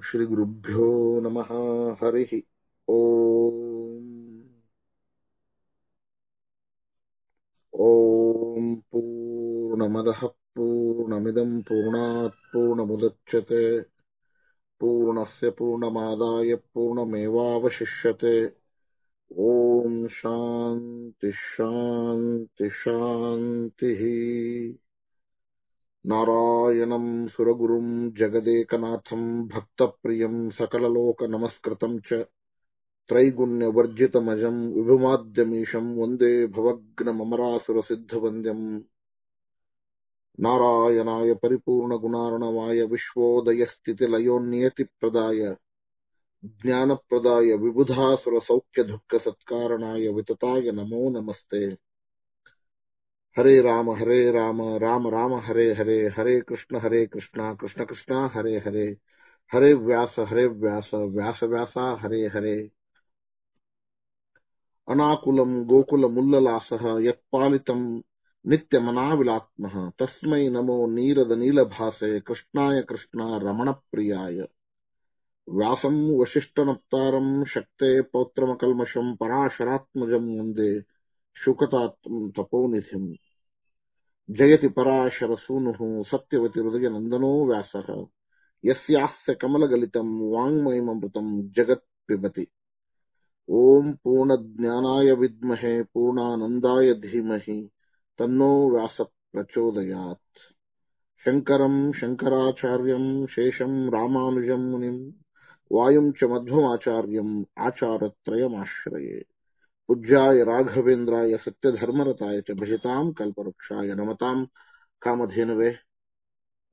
श्रीगुरुभ्यो नमः। हरिः ॐ पूर्णमदः पूर्णमिदम् पूर्णात् पूर्णमुदच्यते पूर्णस्य पूर्णमादाय पूर्णमेवावशिष्यते। ॐ शान्ति शान्तिः नारायणम् सुरगुरुम् जगदेकनाथम् भक्तप्रियम् सकललोकनमस्कृतम् च त्रैगुण्यवर्जितमजम् विभुमाद्यमीशम् वन्दे भवग्नममरासुरसिद्धवन्द्यम्। नारायणाय परिपूर्णगुणार्णवाय विश्वोदयस्थितिलयोन्नियतिप्रदाय ज्ञानप्रदाय विबुधासुरसौख्यदुःखसत्कारणाय वितताय नमो नमस्ते हरे राम हरे राम राम राम, हरे हरे हरे कृष्ण हरे कृष्ण कृष्ण कृष्ण, हरे हरे। हरे व्यास हरे व्यास व्यास व्यासा, हरे हरे। अनाकुल, गोकुल उल्लास यत्म तस्म नमो नीरद नील भाषे कृष्णा कृष्ण रमण प्रियाय व्यास वशिष्ठ नक्ता शक्ते पौत्रम पराशरात्मज वंदे शुकतात्म् तपोनिधिम् जयति पराशरसूनुः सत्यवतिहृदयनन्दनो व्यासः। यस्यास्य कमलगलितम् वाङ्मयममृतम् जगत् पिबति ॐ पूर्णज्ञानाय विद्महे, पूर्णानन्दाय धीमहि, तन्नो व्यासः प्रचोदयात् शङ्करम् शङ्कराचार्यम् शेषम् रामानुजम् मुनिम् वायुम् च मध्वमाचार्यम् आचारत्रयमाश्रये। पूज्याय राघवेन्द्राय सत्यधर्मरताय च भजताम् कल्पवृक्षाय नमताम् कामधेनवे।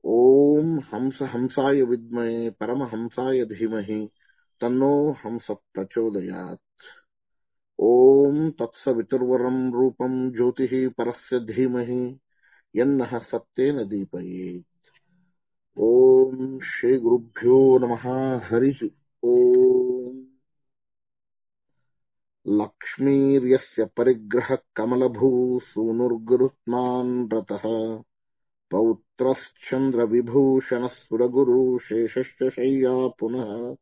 ॐ हंस हंसाय विद्महे, परमहंसाय धीमहि, तन्नो हंस प्रचोदयात्। ॐ तत्सवितुर्वरम् रूपम् ज्योतिः परस्य धीमहि, यन्नः सत्येन दीपयेत्। ॐ श्रीगुरुभ्यो नमः, हरिः। ॐ लक्ष्मीर्यस्य परिग्रहः कमलभू सूनुर्गुरुत्मान् रतः। पौत्रश्चन्द्रविभूषणः सुरगुरु शेषश्च शय्या पुनः।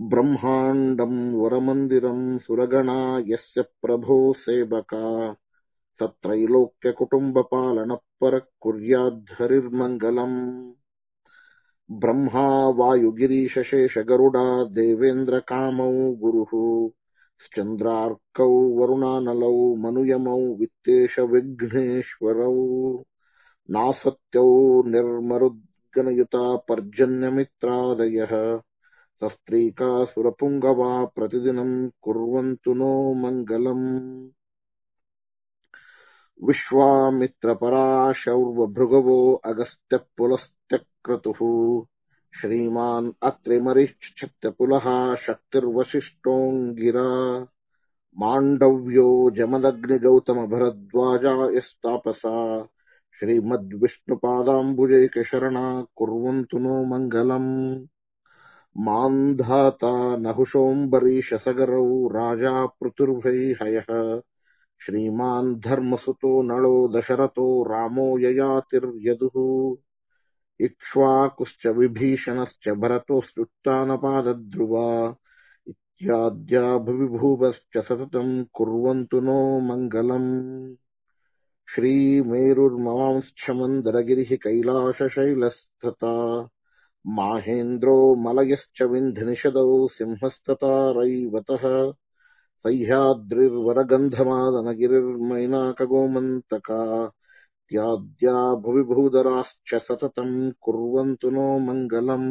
ब्रह्माण्डम् वरमन्दिरम् सुरगणा यस्य प्रभो सेवका। सत्रैलोक्यकुटुम्बपालनः परः कुर्याद्धरिर्मङ्गलम्। ब्रह्मा वायुगिरीशशेषगरुडा देवेन्द्रकामौ गुरुः श्चन्द्रार्कौ वरुणानलौ मनुयमौ वित्तेशविघ्नेश्वरौ नासत्यौ निर्मरुद्गणयुता पर्जन्यमित्रादयः सस्त्रीकासुरपुङ्गवा प्रतिदिनम् कुर्वन्तु नो मङ्गलम्। विश्वामित्रपराशौर्वभृगवो अगस्त्यः पुलस्त्यक्रतुः श्रीमान् अत्रिमरिच्छत्यपुलः शक्तिर्वसिष्ठोऽङ्गिरा। माण्डव्यो जमदग्निगौतमभरद्वाजा यस्तापसा श्रीमद्विष्णुपादाम्बुजैकशरणा कुर्वन्तु नो मङ्गलम्। मान्धाता नहुषोऽम्बरीशसगरौ राजा पृथुर्वैहयः श्रीमान् धर्मसुतो नलो दशरथो रामो ययातिर्यदुः इक्ष्वाकुश्च विभीषणश्च भरतोऽस्त्युत्तानपादध्रुवा इत्याद्या भुविभूवश्च सततम् कुर्वन्तु नो मङ्गलम्। श्रीमेरुर्मवांश्च कैलासशैलस्तथा माहेन्द्रो मलयश्च विन्ध्यनिषदौ सिंहस्तथा रैवतः सह्याद्रिर्वरगन्धमादनगिरिर्मैनाकगोमन्तका त्याद्या भुवि भूधराश्च सततम् कुर्वन्तु नो मङ्गलम्।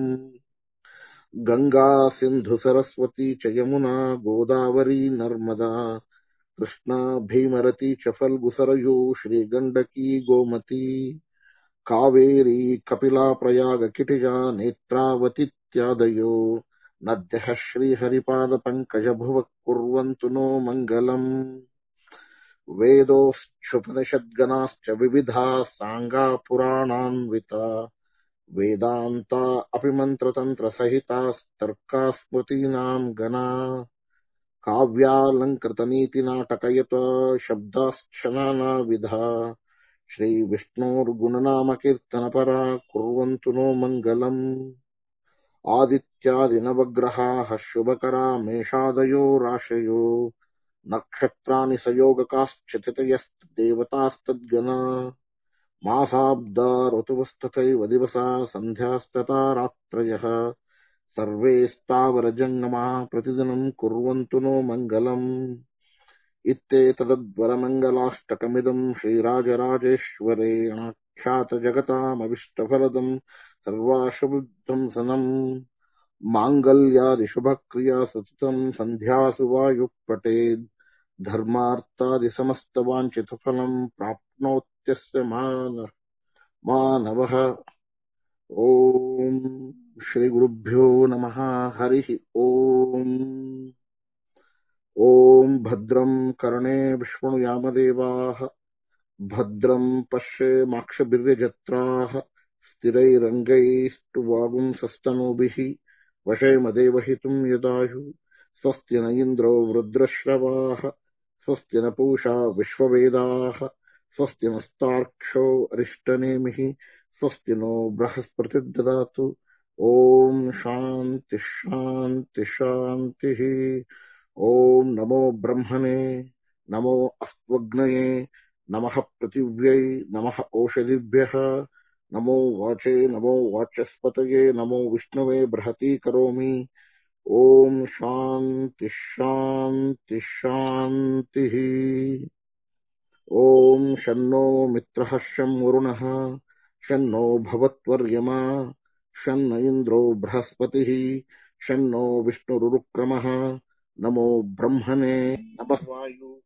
गङ्गा सिन्धु सरस्वती च यमुना गोदावरी नर्मदा कृष्णा भीमरती च फल्गुसरयू श्रीगण्डकी गोमती कावेरी कपिला प्रयाग किटिजा नेत्रावतीत्यादयो नद्यः श्रीहरिपादपङ्कजभुवः कुर्वन्तु नो मङ्गलम् वेदोश्चुपनिषद्गणाश्च विविधा साङ्गा पुराणान्विता वेदान्ता अपि मन्त्रतन्त्रसहितास्तर्का स्मृतीनाम् गणा। काव्यालङ्कृतनीतिनाटकयत शब्दाश्च नानाविधा श्रीविष्णोर्गुणनामकीर्तनपरा कुर्वन्तु नो मङ्गलम्। आदित्यादिनवग्रहाः शुभकरा मेषादयो राशयो नक्षत्राणि संयोगकाश्चितितयस्तदेवतास्तद्गणा। मासाब्दा ऋतुवस्तथैव दिवसा सन्ध्यास्तथा रात्रयः। सर्वे स्थावरजङ्गमाः प्रतिदिनम् कुर्वन्तु नो मङ्गलम्। इत्येतदद्वरमङ्गलाष्टकमिदम् श्रीराजराजेश्वरेणाख्यातजगतामविष्टफलदम् सर्वाशुभध्वंसनम् माङ्गल्यादिशुभक्रियासुतम् सन्ध्यासु वायुः पटेद् धर्मार्थादिसमस्तवाञ्छितफलम् प्राप्नोत्यस्य मान- मानवः। ॐ श्रीगुरुभ्यो नमः। हरिः ॐ। ॐ भद्रम् कर्णे विष्णुयामदेवाः। भद्रम् पश्येमाक्षभिर्यजत्राः स्थिरैरङ्गैस्तुवागुंसस्तनूभिः वशेमदेवहितुम् यदायुः। स्वस्ति न इन्द्रो वृद्रश्रवाः स्वस्ति न पूषा विश्ववेदाः स्वस्ति नस्तार्क्ष्यो अरिष्टनेमिः स्वस्ति नो बृहस्पतिर्ददातु। ॐ शान्ति शान्तिः ॐ नमो ब्रह्मणे, नमो अस्त्वग्नये नमः पृथिव्यै, नमः ओषधिभ्यः। नमो वाचे नमो वाचस्पतये नमो विष्णवे बृहती करोमि। ॐ शान्ति शान्ति शान्तिः। ॐ शन्नो मित्रः शं वरुणः शन्नो भवत्वर्यमा शन्न इन्द्रो बृहस्पतिः शन्नो विष्णुरुक्रमः नमो ब्रह्मणे नमः। वायु।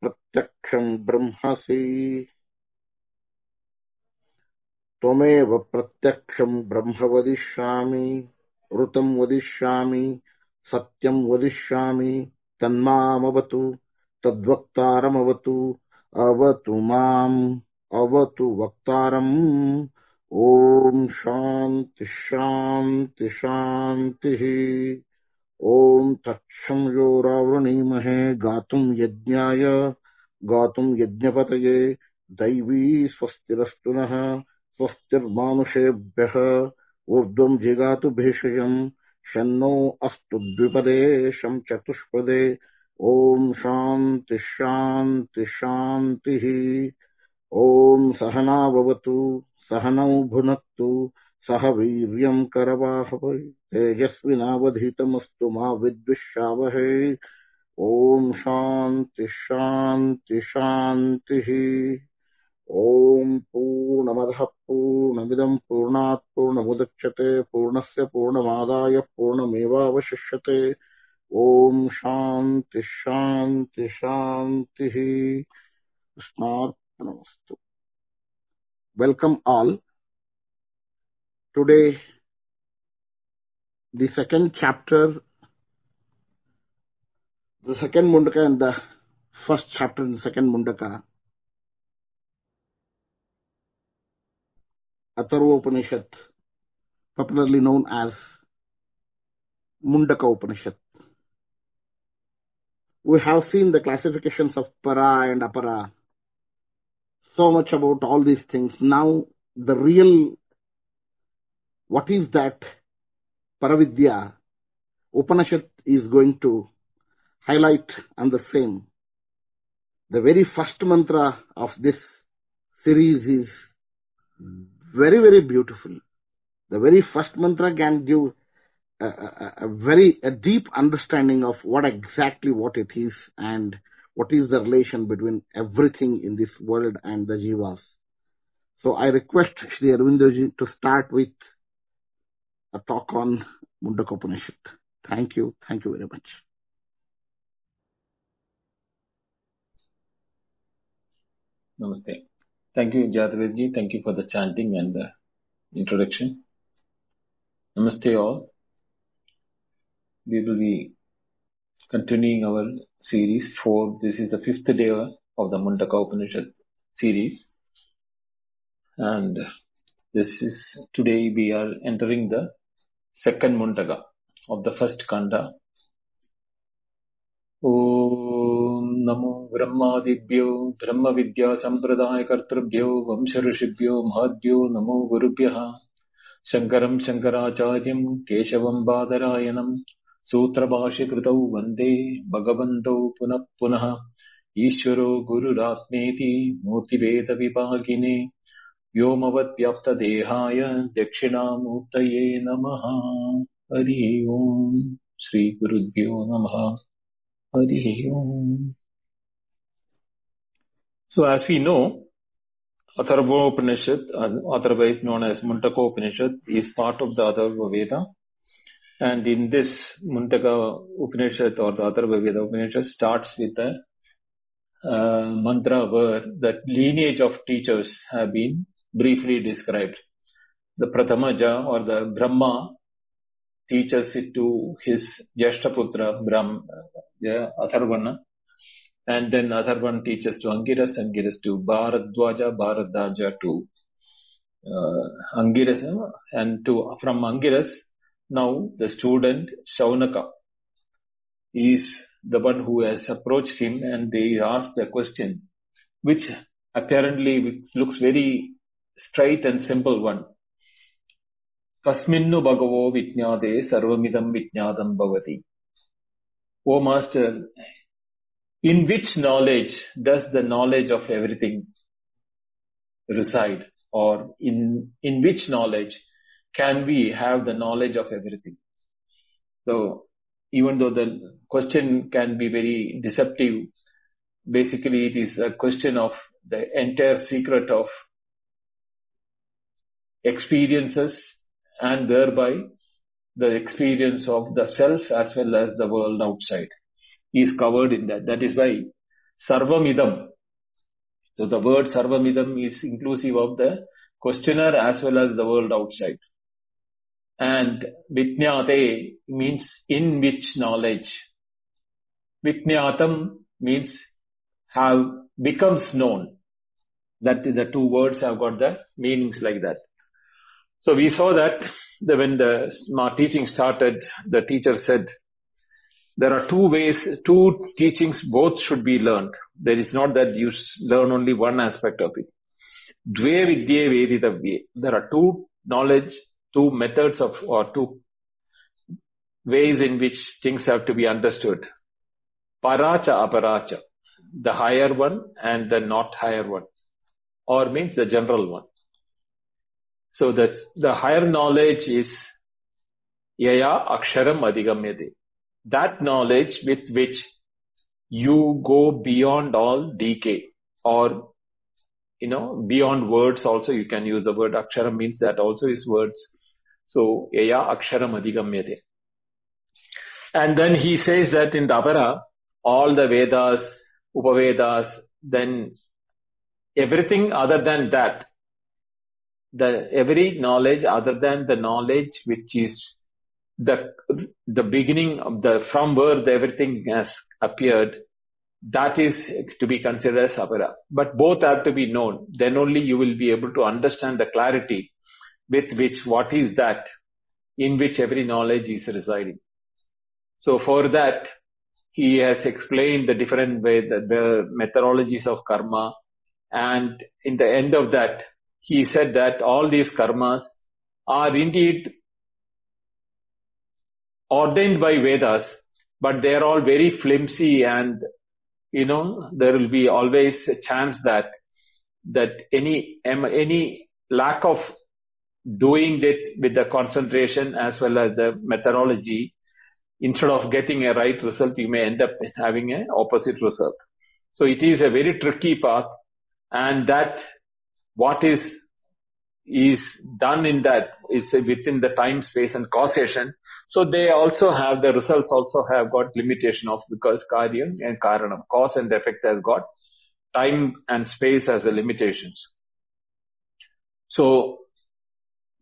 प्रत्यक्षम् ब्रह्मसि। त्वमेव प्रत्यक्षम् ब्रह्म वदिष्यामि ऋतम् वदिष्यामि सत्यम् वदिष्यामि तन्मामवतु तद्वक्तारमवतु अवतु माम् अवतु वक्तारम्। ॐ शान्ति शान्ति शान्तिः। ॐ तत्सं यो रावृणीमहे गातुम् यज्ञाय गातुम् यज्ञपतये दैवी स्वस्तिरस्तु नः स्वस्तिर्मानुषेभ्यः ऊर्ध्वम् जिगातु भेषजम् शन्नो अस्तु द्विपदे शं चतुष्पदे। ॐ शान्ति शान्ति शान्तिः। ॐ सहना सहनौ भुनक्तु, सह वीर्यम् करवाहवै। तेजस्विनावधीतमस्तु मा विद्विषावहै ॐ शान्ति शान्ति शान्तिः। ओम पूर्णमद पूर्णमिदं पूर्णात् पूर्णमुदच्यते पूर्णस्य पूर्णमादाय पूर्णमेवावशिष्यते। ओम शांति शांति शांति स्नार्पणमस्तु welcome all today the second chapter the second Mundaka and the first chapter in the second Mundaka Atharva Upanishad, popularly known as Mundaka Upanishad. We have seen the classifications of para and apara, so much about all these things. Now, the real, what is that Paravidya, Upanishad is going to highlight on the same. The very first mantra of this series is very, very beautiful. The very first mantra can give a, a, a very a deep understanding of what exactly what it is and what is the relation between everything in this world and the jivas. So I request Sri Arvindoji to start with a talk on Mundaka Upanishad. Thank you. Thank you very much. Namaste. Thank you, Jatavedji. Thank you for the chanting and the introduction. Namaste all. We will be continuing our series for this is the fifth day of the Mundaka Upanishad series. And this is today we are entering the second Mundaka of the first Kanda. ॐ नमो ब्रह्मादिभ्यो ब्रह्मविद्यासम्प्रदायकर्तृभ्यो वंशऋषिभ्यो, महद्भ्यो नमो गुरुभ्यः। शङ्करम् शङ्कराचार्यम् केशवम् बादरायणम् सूत्रभाष्यकृतौ वंदे भगवन्तौ पुनः पुनः। ईश्वरो गुरुरात्मेति मूर्तिभेदविभागिने व्योमवद्व्याप्तदेहाय दक्षिणामूर्तये नमः। हरिः ओम्। श्रीगुरुभ्यो नमः। हरिः ओम्। So as we know, Atharva Upanishad, otherwise known as Mundaka Upanishad, is part of the Atharva Veda. And in this Mundaka Upanishad or the Atharva Veda Upanishad starts with the uh, mantra where the lineage of teachers have been briefly described. The Prathamaja or the Brahma teaches it to his Jashtaputra Brahma, yeah, Atharvana. And then Atharvan teaches to Angiras, Angiras to Bharadwaja, Bharadwaja to uh, Angiras, and to from Angiras, now the student Shaunaka is the one who has approached him and they ask the question, which apparently looks very straight and simple one. Kasminnu bhagavo vijnate sarvamidam vijnatam bhavati. O Master, in which knowledge does the knowledge of everything reside? Or in, in which knowledge can we have the knowledge of everything? So, even though the question can be very deceptive, basically it is a question of the entire secret of experiences and thereby the experience of the self as well as the world outside is covered in that. That is why Sarvamidam. So the word Sarvamidam is inclusive of the questioner as well as the world outside. And Vijnate means in which knowledge. Vijnatam means have becomes known. That the two words have got the meanings like that. So we saw that when the teaching started, the teacher said, there are two ways, two teachings, both should be learned. There is not that you learn only one aspect of it. Dve vidye veditavye. There are two knowledge, two methods of, or two ways in which things have to be understood. Paracha aparacha. The higher one and the not higher one. Or means the general one. So the, the higher knowledge is yaya aksharam adhigamyate. That knowledge with which you go beyond all decay or you know beyond words also you can use the word aksharam means that also is words. So yaya aksharam adhigamyate and then he says that in the apara all the vedas upavedas then everything other than that the every knowledge other than the knowledge which is the the beginning of the from where everything has appeared. That is to be considered as apara but both have to be known. Then only you will be able to understand the clarity with which what is that in which every knowledge is residing. So for that he has explained the different way the methodologies of karma. And in the end of that he said that all these karmas are indeed ordained by Vedas, but they are all very flimsy and, you know, there will be always a chance that, that any, any lack of doing it with the concentration as well as the methodology, instead of getting a right result, you may end up having an opposite result. So it is a very tricky path and that what is is done in that within the time space and causation. So they also have the results also have got limitation of because karya and karanam cause and effect has got time and space as the limitations. So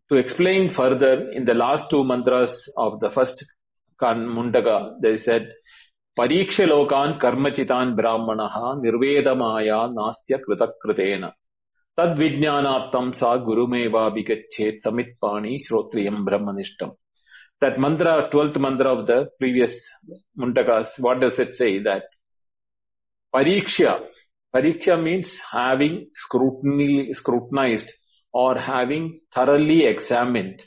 to explain further in the last two mantras of the first Mundaka they said परीक्षलोकान् कर्मचितान् ब्राह्मणः निर्वेदमाया नास्य कृतकृतेन Tadvijnanatam sa gurumevabhigachet samitpani shrotriyam brahmanishtam. That mantra, 12th mantra of the previous Mundakas, what does it say? That pariksha, pariksha means having scrutiny, scrutinized or having thoroughly examined.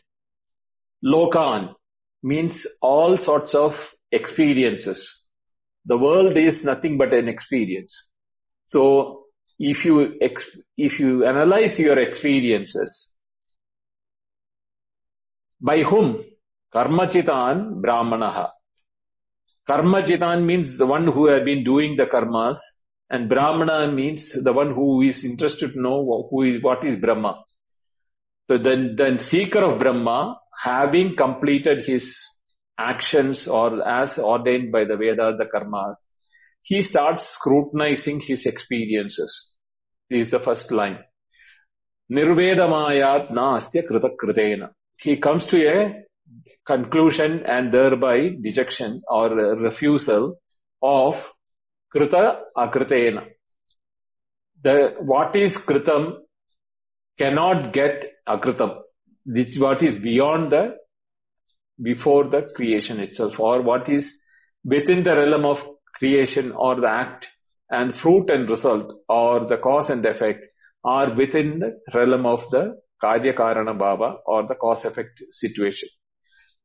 Lokan means all sorts of experiences. The world is nothing but an experience. So if you if you analyze your experiences, by whom? Karmachitan Brahmanaha. Karmachitan means the one who has been doing the karmas, and Brahmana means the one who is interested to know who is what is Brahma. So then, the seeker of Brahma, having completed his actions or as ordained by the Vedas, the karmas, he starts scrutinizing his experiences. This is the first line. Nirvedamayat nastya kritakritena. He comes to a conclusion and thereby dejection or refusal of krita akritena. The, what is kritam cannot get akritam. This what is beyond the, before the creation itself or what is within the realm of creation or the act and fruit and result or the cause and effect are within the realm of the karya karana bhava or the cause effect situation.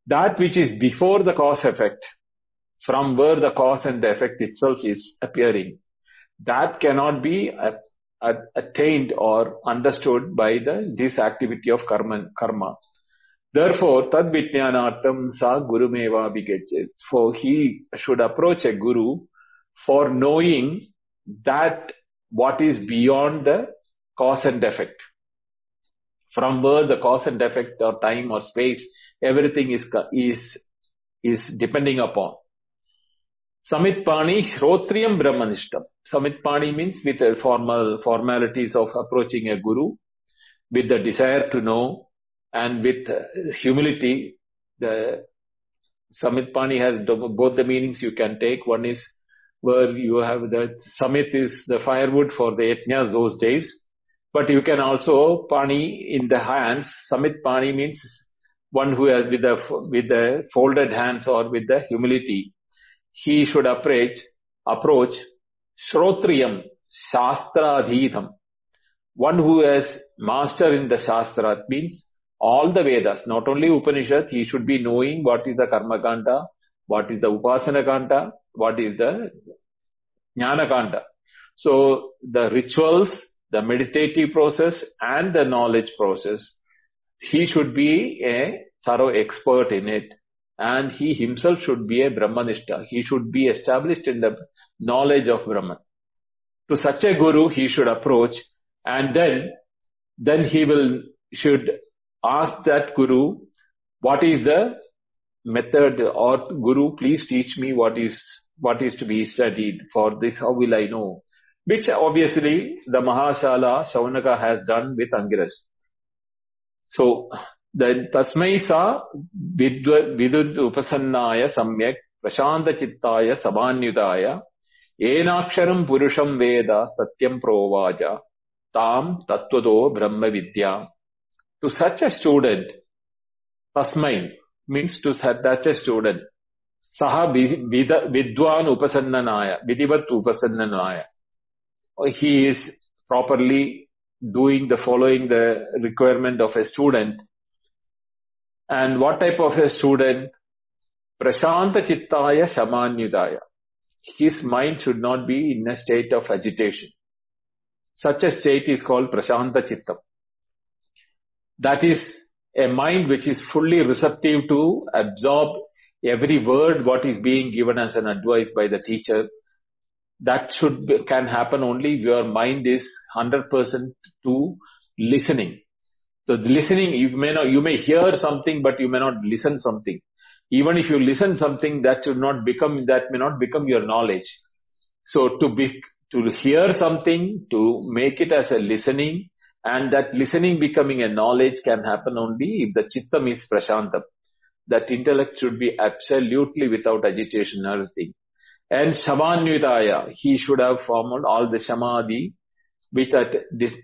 That which is before the cause effect, from where the cause and the effect itself is appearing, that cannot be attained or understood by the this activity of karma. karma. Therefore, tad vijnanatam sa gurumeva bigachet. For he should approach a guru for knowing that what is beyond the cause and effect. From where the cause and effect or time or space, everything is, is, is depending upon. Samitpani Shrotriyam Brahmanishtam. Samitpani means with formal formalities of approaching a guru, with the desire to know, and with uh, humility. The Samitpani has both the meanings you can take. One is where you have the Samit is the firewood for the yajnas those days. But you can also pani in the hands. Samit pani means one who has with the with the folded hands or with the humility. He should approach approach Shrotriyam Shastraadhidham. One who has master in the Shastra means all the Vedas, not only Upanishad, he should be knowing what is the Karma Kanda, what is the Upasana Kanda, what is the Jnana Kanda. So the rituals, the meditative process and the knowledge process, he should be a thorough expert in it. And he himself should be a Brahmanishta. He should be established in the knowledge of Brahman. To such a guru he should approach and then, then he will, should ask that guru, what is the method or guru, please teach me what is, what is to be studied for this, how will I know? Which obviously the Mahashala Shaunaka has done with Angiras. So, then tasmai sa vidud upasannaya samyak prashanta chittaya sabanyudaya enaksharam purusham veda satyam provacha tam tattvado brahma vidya. To such a student, tasmai means to such a student, saha vidwan upasannanaya, vidivat upasannanaya. He is properly doing the following the requirement of a student. And what type of a student? Prashanta chittaya samanyudaya. His mind should not be in a state of agitation. Such a state is called prashanta chittam. That is a mind which is fully receptive to absorb every word what is being given as an advice by the teacher. That should be, can happen only if your mind is 100% to listening. So listening, you may not, you may hear something, but you may not listen something. Even if you listen something, that should not become, that may not become your knowledge. So to be, to hear something, to make it as a listening, and that listening becoming a knowledge can happen only if the chittam is prashantam. That intellect should be absolutely without agitation or everything. And samanyudaya, he should have formed all the samadhi without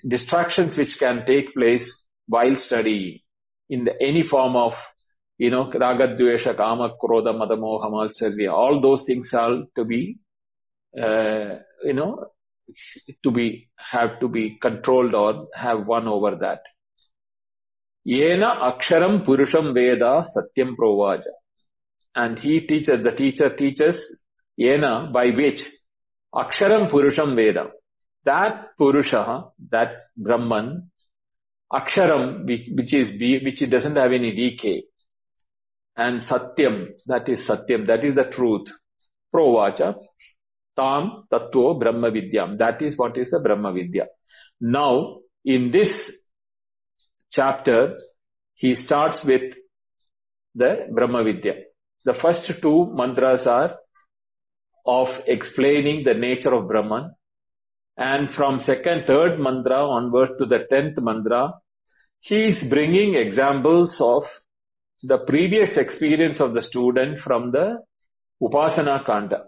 distractions which can take place while studying in the, any form of, you know, ragadvesha, kama, krodha, madamoha, all those things are to be, uh, you know, to be, have to be controlled or have won over that. Yena Aksharam Purusham Veda Satyam Provacha. And he teaches, the teacher teaches Yena by which Aksharam Purusham Veda. That Purusha, that Brahman, Aksharam, which, is which doesn't have any decay, and Satyam, that is Satyam, that is the truth. Provacha, Tam Tattva Brahma Vidyam. That is what is the Brahma Vidya. Now, in this chapter, he starts with the Brahma Vidya. The first two mantras are of explaining the nature of Brahman. And from second, third mantra onward to the tenth mantra, he is bringing examples of the previous experience of the student from the Upasana Kanda.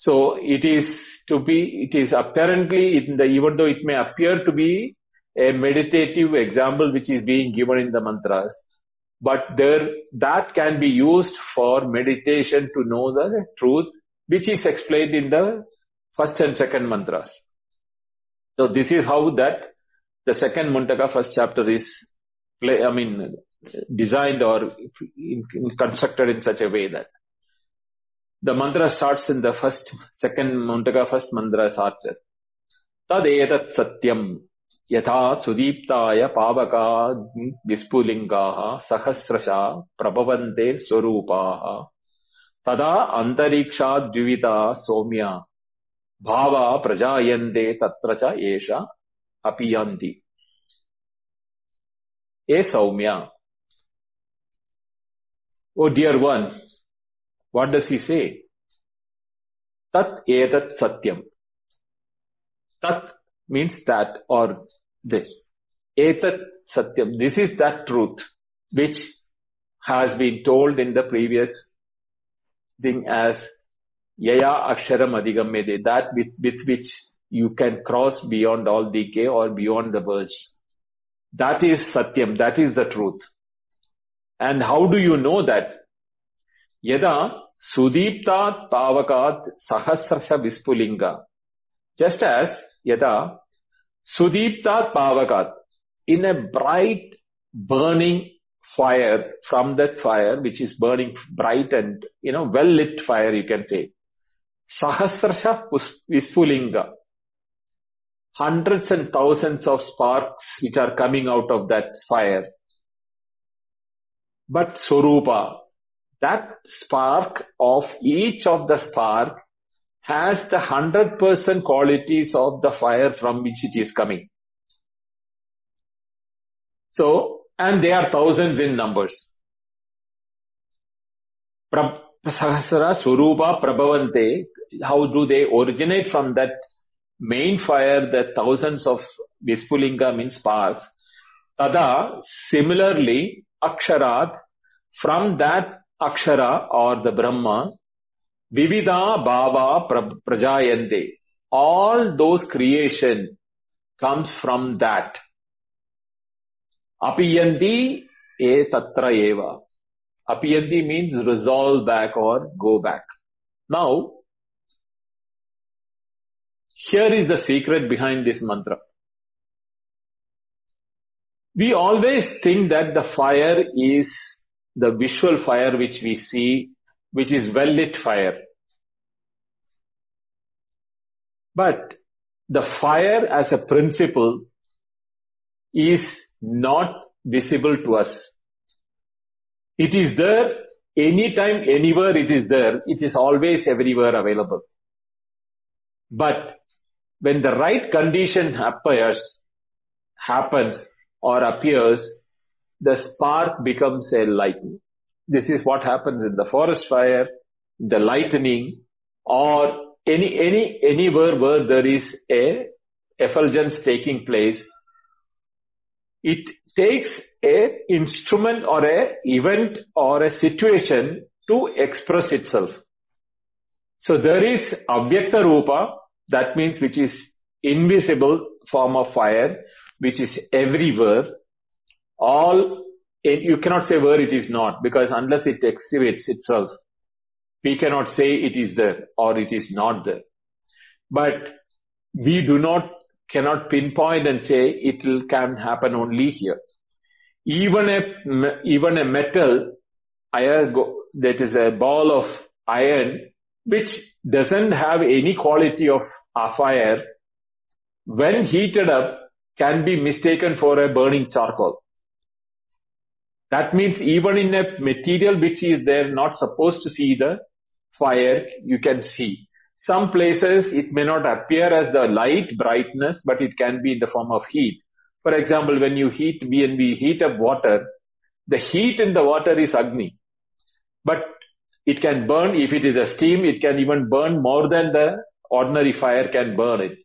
So it is to be, it is apparently, in the, even though it may appear to be a meditative example which is being given in the mantras, but there, that can be used for meditation to know the truth, which is explained in the first and second mantras. So this is how that the second Mundaka first chapter is, play, I mean, designed or in, constructed in such a way that the mantra starts in the first, second Mundaka first mantra starts with Tadetat Satyam Yatha Sudiptaya Pavaka Vispulingaha Sahasrasha Prabhavante Swarupaha Tada Antariksha Dvivita Somya Bhava Prajayante Tatracha Esha Apiyanti E Saumya Oh dear one, what does he say? Tat etat satyam. Tat means that or this. Etat satyam. This is that truth which has been told in the previous thing as yaya aksharam adhigamyate, that with, with which you can cross beyond all decay or beyond the verge. That is satyam, that is the truth. And how do you know that? Yada sudiptat pavakat sahasrasha vispulinga. Just as yada sudiptat pavakat, in a bright burning fire, from that fire, which is burning bright and, you know, well lit fire, you can say. Sahasrasha vispulinga. Hundreds and thousands of sparks which are coming out of that fire. But Sorupa, that spark of each of the spark has the 100% qualities of the fire from which it is coming. So, and they are thousands in numbers. Sahasra Surupa Prabhavante, how do they originate from that main fire, the thousands of Vispulinga means sparks? Tada, similarly, Aksharat, from that अक्षर और the ब्रह्म, विविधा बाबा प्रजायंदे although creation comes from that अपियंती ए तत्र अपियंती means resolve back और go back now here is the secret behind this mantra we always think that the fire is the visual fire which we see, which is well lit fire. But the fire as a principle is not visible to us. It is there anytime, anywhere it is there. It is always everywhere available. But when the right condition appears, happens or appears, the spark becomes a lightning. This is what happens in the forest fire, the lightning, or any, any, anywhere where there is a effulgence taking place. It takes a instrument or a event or a situation to express itself. So there is avyakta rupa, that means which is invisible form of fire, which is everywhere you cannot say where it is not because unless it exhibits itself we cannot say it is there or it is not there. But we do not cannot pinpoint and say it can happen only here. Even a even a metal that is a ball of iron which doesn't have any quality of fire when heated up can be mistaken for a burning charcoal that means even in a material which is there not supposed to see the fire you can see some places it may not appear as the light brightness but it can be in the form of heat for example, when you heat, when we heat up water, the heat in the water is Agni. But it can burn, if it is a steam, it can even burn more than the ordinary fire can burn it.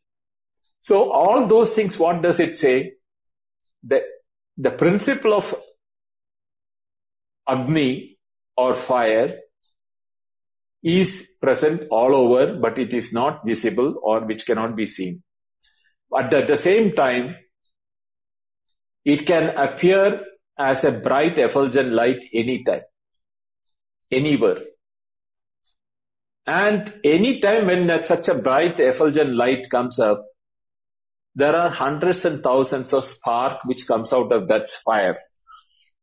So all those things, what does it say? The, the principle of Agni or fire is present all over, but it is not visible or which cannot be seen. But at the same time, it can appear as a bright effulgent light anytime, anywhere. And anytime when such a bright effulgent light comes up, there are hundreds and thousands of spark which comes out of that fire.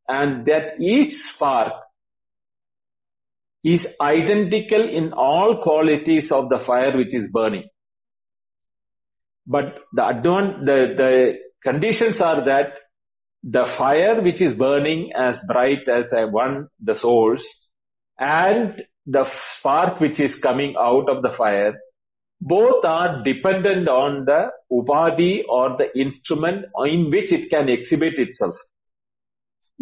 And that each spark is identical in all qualities of the fire which is burning. But the, the, the conditions are that the fire which is burning as bright as a one, the source, and the spark which is coming out of the fire, both are dependent on the upadhi or the instrument in which it can exhibit itself.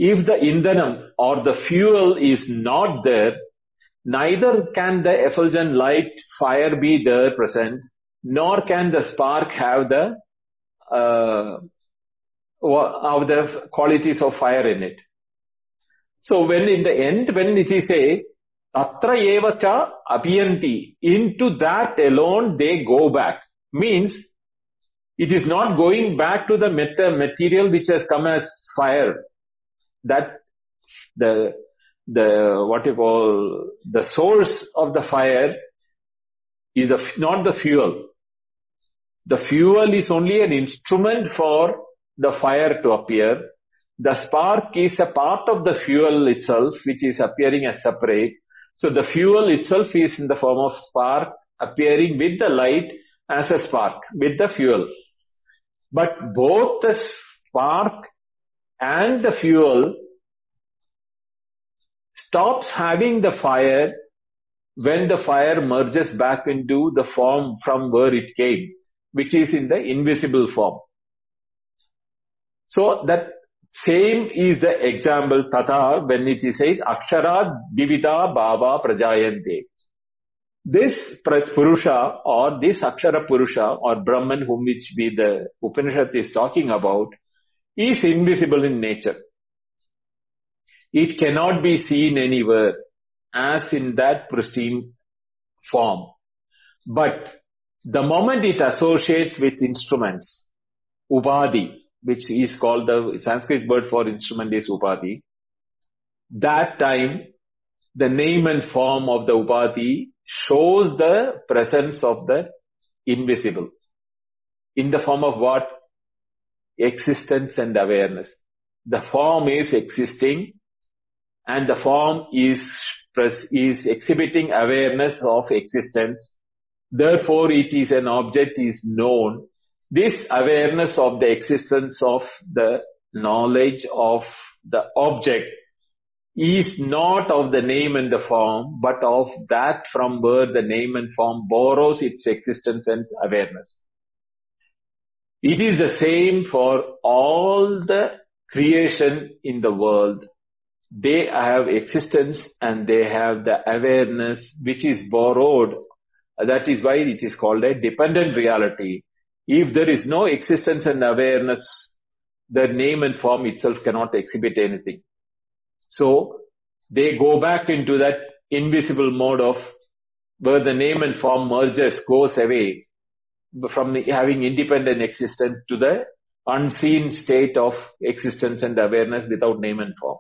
If the indhanam or the fuel is not there, neither can the effulgent light fire be there present, nor can the spark have the uh, of the qualities of fire in it. So when in the end, when it is a Tatra evacha apiyanti, into that alone they go back. Means it is not going back to the material which has come as fire. That the the what you call the source of the fire is the, not the fuel. The fuel is only an instrument for the fire to appear. The spark is a part of the fuel itself, which is appearing as separate. So the fuel itself is in the form of spark appearing with the light as a spark, with the fuel. But both the spark and the fuel stops having the fire when the fire merges back into the form from where it came, which is in the invisible form. So that same is the example tata when it is said akshara divida bhava prajayante. This Purusha or this Akshara Purusha or Brahman whom which we the Upanishad is talking about is invisible in nature. It cannot be seen anywhere as in that pristine form. But the moment it associates with instruments, Upadhi, which is called the Sanskrit word for instrument is Upadhi. That time, the name and form of the Upadhi shows the presence of the invisible. In the form of what? Existence and awareness. The form is existing and the form is, is exhibiting awareness of existence. Therefore, it is an object is known this awareness of the existence of the knowledge of the object is not of the name and the form, but of that from where the name and form borrows its existence and awareness. It is the same for all the creation in the world. They have existence and they have the awareness which is borrowed. That is why it is called a dependent reality. If there is no existence and awareness, the name and form itself cannot exhibit anything. So they go back into that invisible mode of where the name and form merges, goes away from the, having independent existence to the unseen state of existence and awareness without name and form.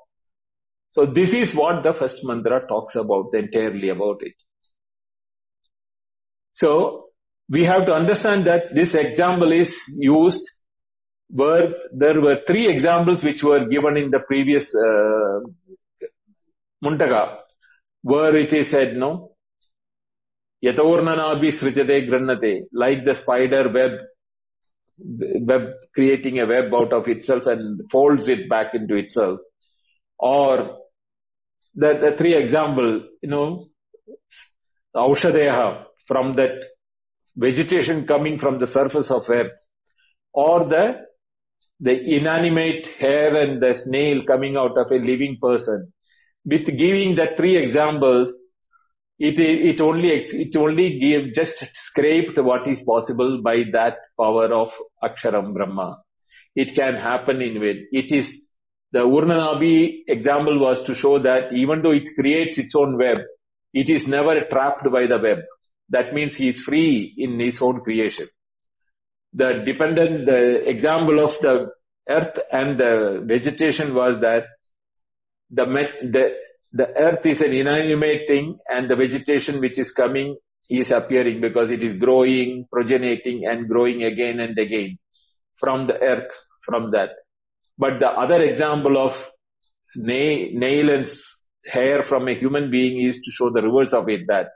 So this is what the first mantra talks about entirely about it. So we have to understand that this example is used where there were three examples which were given in the previous uh, Mundaka, where it is said, no, Yataurnanabi srijate grannate, like the spider web, web creating a web out of itself and folds it back into itself. Or the, the three example, you know, Aushadeha from that vegetation coming from the surface of earth or the the inanimate hair and the snail coming out of a living person. With giving the three examples, it, it only, it only gave, just scraped what is possible by that power of Aksharam Brahma. It can happen in way. It is, the Urnanabi example was to show that even though it creates its own web, it is never trapped by the web. That means he is free in his own creation the dependent, the example of the earth and the vegetation was that the, the, the earth is an inanimate thing and the vegetation which is coming is appearing because it is growing, progeniting and growing again and again from the earth, from that. But the other example of nail, nail and hair from a human being is to show the reverse of it that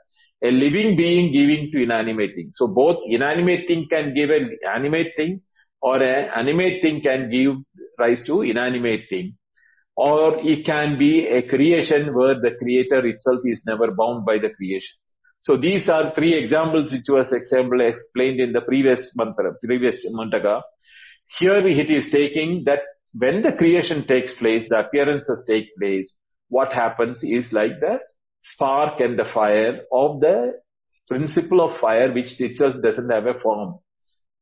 a living being giving to inanimate thing. So both inanimate thing can give an animate thing or an animate thing can give rise to inanimate thing. Or it can be a creation where the creator itself is never bound by the creation. So these are three examples which was example explained in the previous mantra, previous Mundaka. Here it is taking that when the creation takes place, the appearances take place, what happens is like the spark and the fire of the principle of fire which itself doesn't have a form.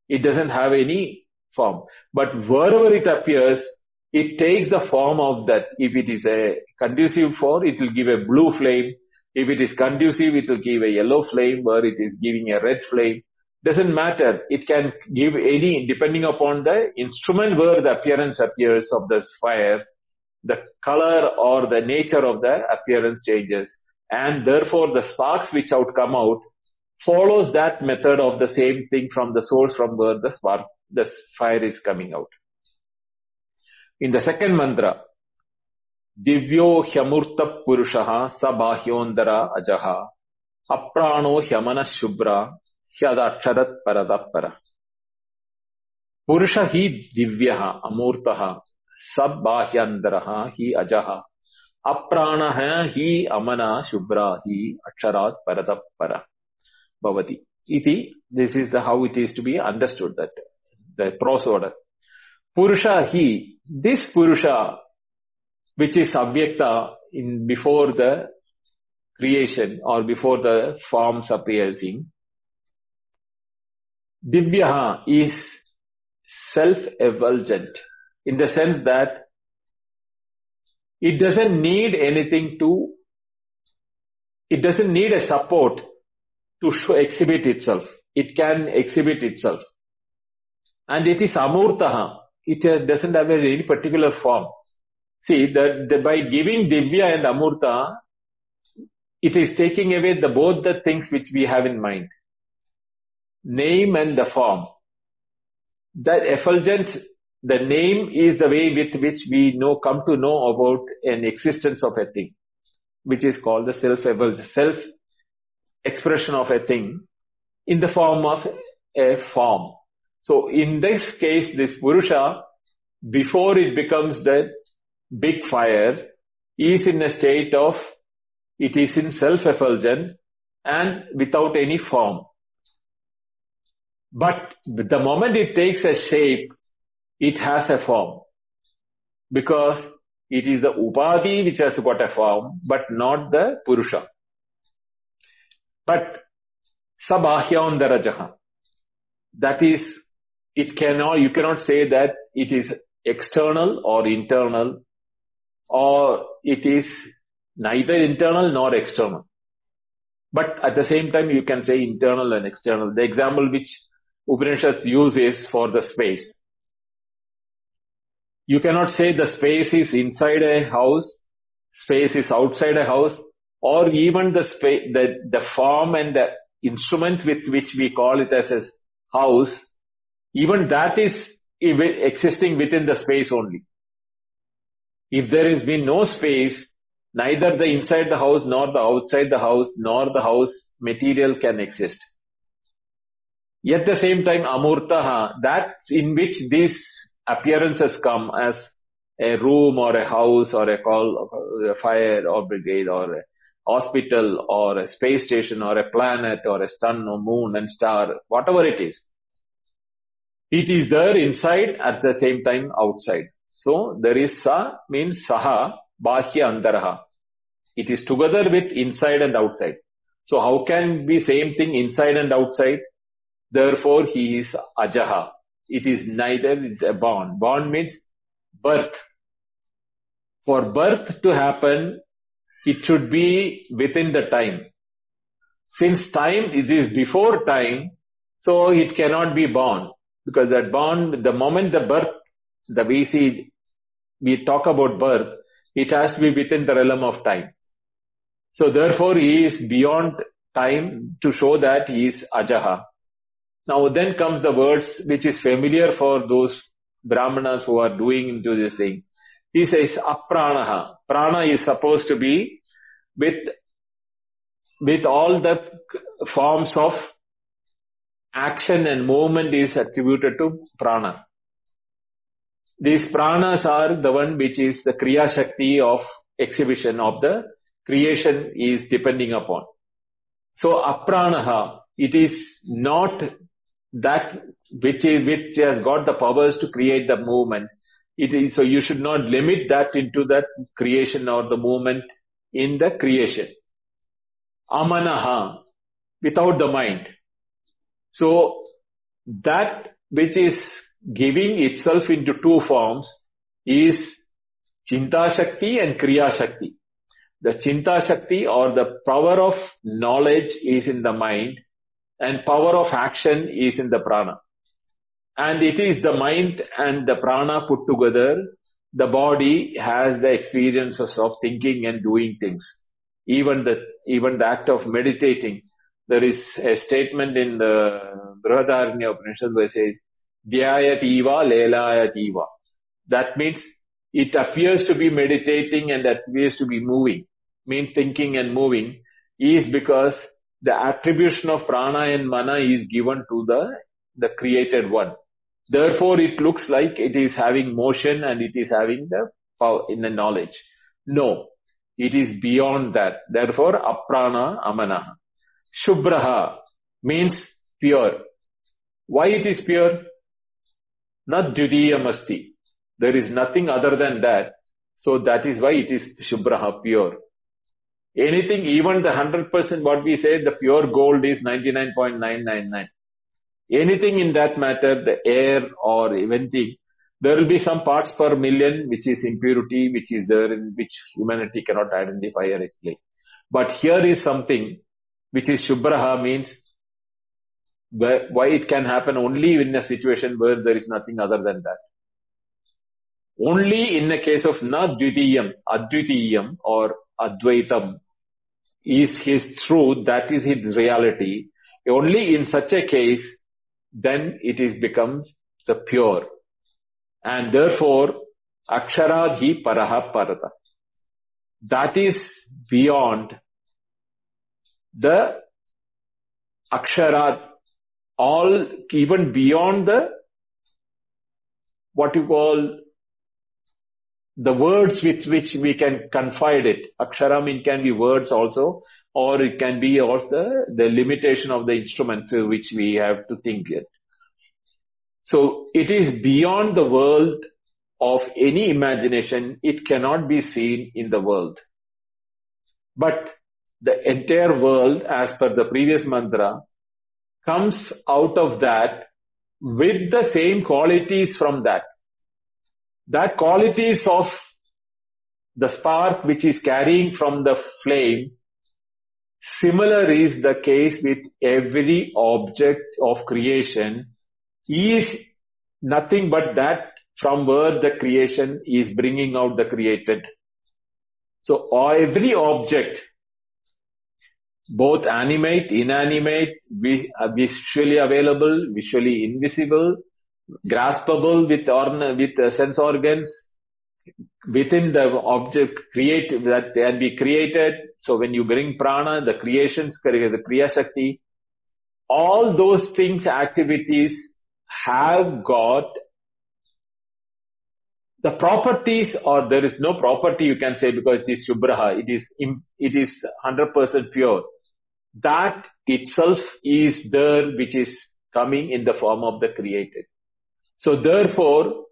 It doesn't have any form. But wherever it appears, it takes the form of that. If it is a conducive for, it will give a blue flame. If it is conducive, it will give a yellow flame, where it is giving a red flame. Doesn't matter. It can give any, depending upon the instrument where the appearance appears of the fire, the color or the nature of the appearance changes and therefore the sparks which out come out follows that method of the same thing from the source from where the spark, the fire is coming out. In the second mantra, Divyo Hyamurta Purushaha Sabahyondara Ajaha Aprano Hyamana Shubra Hyadaksharat Paradapara Purusha hi Divyaha Amurtaha Sabbahyandaraha hi Ajaha अप्राण ही अमना शुभ्रा ही अक्षरात् परतः पर भवति इति this is the how it is to be understood that the prose order Purusha he, this Purusha, which is Avyakta in before the creation or before the forms appearing, Divyaha is self-effulgent in the sense that it doesn't need anything to, it doesn't need a support to show, exhibit itself. It can exhibit itself. And it is amurtaha. It uh, doesn't have any particular form. See, that by giving divya and amurta, it is taking away the both the things which we have in mind. Name and the form. That effulgence the name is the way with which we know, come to know about an existence of a thing, which is called the self self expression of a thing in the form of a form. So in this case, this Purusha, before it becomes the big fire, is in a state of, it is in self-effulgent and without any form. But the moment it takes a shape, it has a form because it is the upadhi which has got a form but not the purusha. But sabahyaundarajaha. That is, it cannot, you cannot say that it is external or internal or it is neither internal nor external. But at the same time, you can say internal and external. The example which Upanishads use is for the space. You cannot say the space is inside a house, space is outside a house, or even the space, the, the form and the instrument with which we call it as a house, even that is existing within the space only. If there has been no space, neither the inside the house nor the outside the house nor the house material can exist. Yet the same time, amurtaha, that in which these appearances come as a room or a house or a call, a fire or brigade or a hospital or a space station or a planet or a sun or moon and star, whatever it is. It is there inside at the same time outside. So there is sa means saha, bahya andaraha. It is together with inside and outside. So how can be same thing inside and outside? Therefore he is ajaha. It is neither, born. Born means birth. For birth to happen, it should be within the time. Since time it is before time, so it cannot be born. Because that born, the moment the birth, the see, we talk about birth, it has to be within the realm of time. So therefore he is beyond time to show that he is ajaha. Now then comes the words which is familiar for those brahmanas who are doing into this thing. He says apranaha. Prana is supposed to be with with all the forms of action and movement is attributed to prana. These pranas are the one which is the kriya shakti of exhibition of the creation is depending upon. So apranaha, it is not that which is which has got the powers to create the movement. It is so you should not limit that into that creation or the movement in the creation. Amanaha, without the mind. So that which is giving itself into two forms is Chinta Shakti and Kriya Shakti. The Chinta Shakti or the power of knowledge is in the mind and power of action is in the prana. And it is the mind and the prana put together. The body has the experiences of thinking and doing things. Even the, even the act of meditating. There is a statement in the Brihadaranya Upanishad where it says, Dhyayativa lelayativa. That means it appears to be meditating and appears to be moving. Mean thinking and moving is because the attribution of prana and mana is given to the, the created one. Therefore, it looks like it is having motion and it is having the power in the knowledge. No, it is beyond that. Therefore, aprana amana. Shubhraha means pure. Why it is pure? Not masti. There is nothing other than that. So that is why it is Shubhraha, pure. Anything, even the 100% what we say, the pure gold is 99.999. Anything in that matter, the air or anything, there will be some parts per million which is impurity, which is there in which humanity cannot identify or explain. But here is something which is Shubhraha means why it can happen only in a situation where there is nothing other than that. Only in the case of na Nadvitiyam, Advitiyam or Advaitam, is his truth, that is his reality. Only in such a case, then it is becomes the pure. And therefore, Aksharadhi Paraha Parata. That is beyond the Aksharat, all even beyond the what you call the words with which we can confide it. Aksharam it can be words also, or it can be also the, the limitation of the instrument which we have to think it. So it is beyond the world of any imagination. It cannot be seen in the world. But the entire world, as per the previous mantra, comes out of that with the same qualities from that that qualities of the spark which is carrying from the flame, similar is the case with every object of creation is nothing but that from where the creation is bringing out the created. So every object, both animate, inanimate, visually available, visually invisible, graspable with with uh, sense organs within the object create that can be created. So when you bring prana, the creations, the kriya shakti, all those things, activities have got the properties or there is no property you can say because it is Shubhraha, it is, it is 100% pure. That itself is there which is coming in the form of the created. So therefore,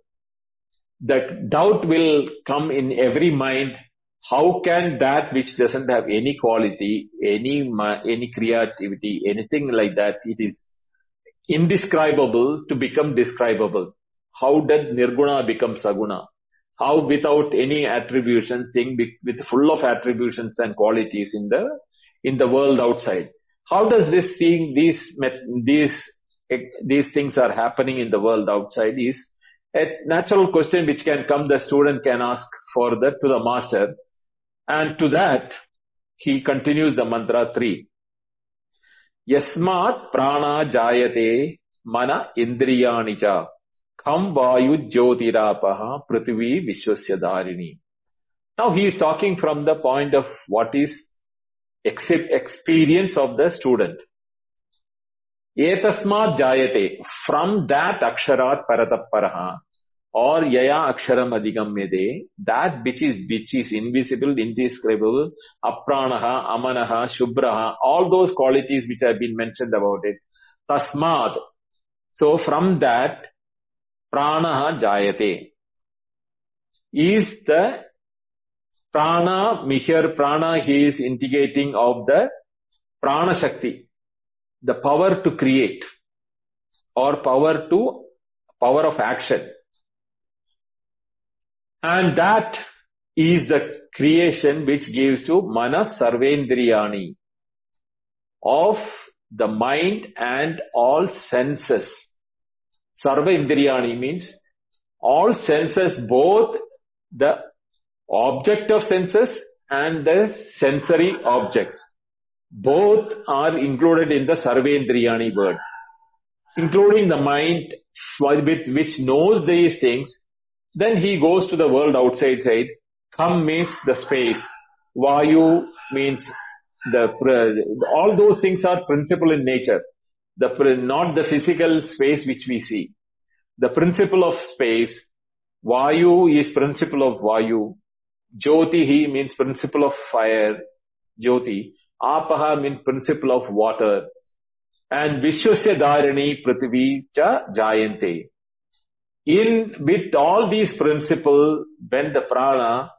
that doubt will come in every mind. How can that which doesn't have any quality, any, any creativity, anything like that, it is indescribable to become describable? How did Nirguna become Saguna? How without any attributions, thing with full of attributions and qualities in the, in the world outside? How does this seeing these, these, these things are happening in the world outside is a natural question which can come the student can ask for the, to the master. And to that, he continues the mantra 3. Yasmat prana jayate mana indriyani cha kham vayu jyotirapaha prithvi vishwasya dharini. Now he is talking from the point of what is experience of the student. Etasmat jayate. From that aksharat parataparaha or yaya aksharam adhigamyate, that which is which is invisible, indescribable, apranaha, amanaha, shubhraha, all those qualities which have been mentioned about it. Tasmad. So from that, pranaha jayate is the prana, here prana he is indicating of the prana shakti the power to create or power to power of action. And that is the creation which gives to mana sarvendriyani of the mind and all senses. Sarvendriyani means all senses, both the object of senses and the sensory objects both are included in the Sarvendriyani word, including the mind with which knows these things. Then he goes to the world outside side. Kham means the space. Vayu means the, all those things are principle in nature. The, not the physical space which we see. The principle of space. Vayu is principle of Vayu. Jyoti he means principle of fire. Jyoti. Apaha means principle of water. And Vishwasya Dharani Prithvi Cha Jayante. In, with all these principles, when the prana,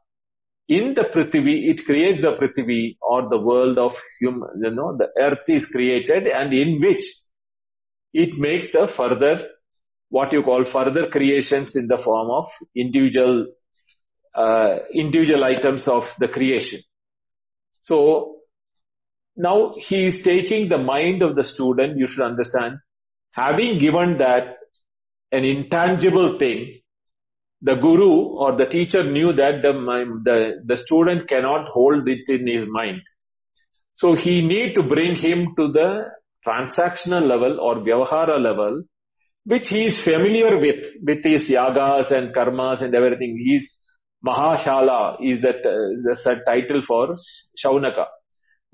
in the Prithvi, it creates the Prithvi or the world of human, you know, the earth is created and in which it makes the further, what you call further creations in the form of individual, Uh, individual items of the creation. So, now he is taking the mind of the student, you should understand, having given that an intangible thing, the guru or the teacher knew that the, the, the student cannot hold it in his mind. So he need to bring him to the transactional level or vyavahara level, which he is familiar with, with his yagas and karmas and everything. He is Mahashala is that, uh, the title for Shaunaka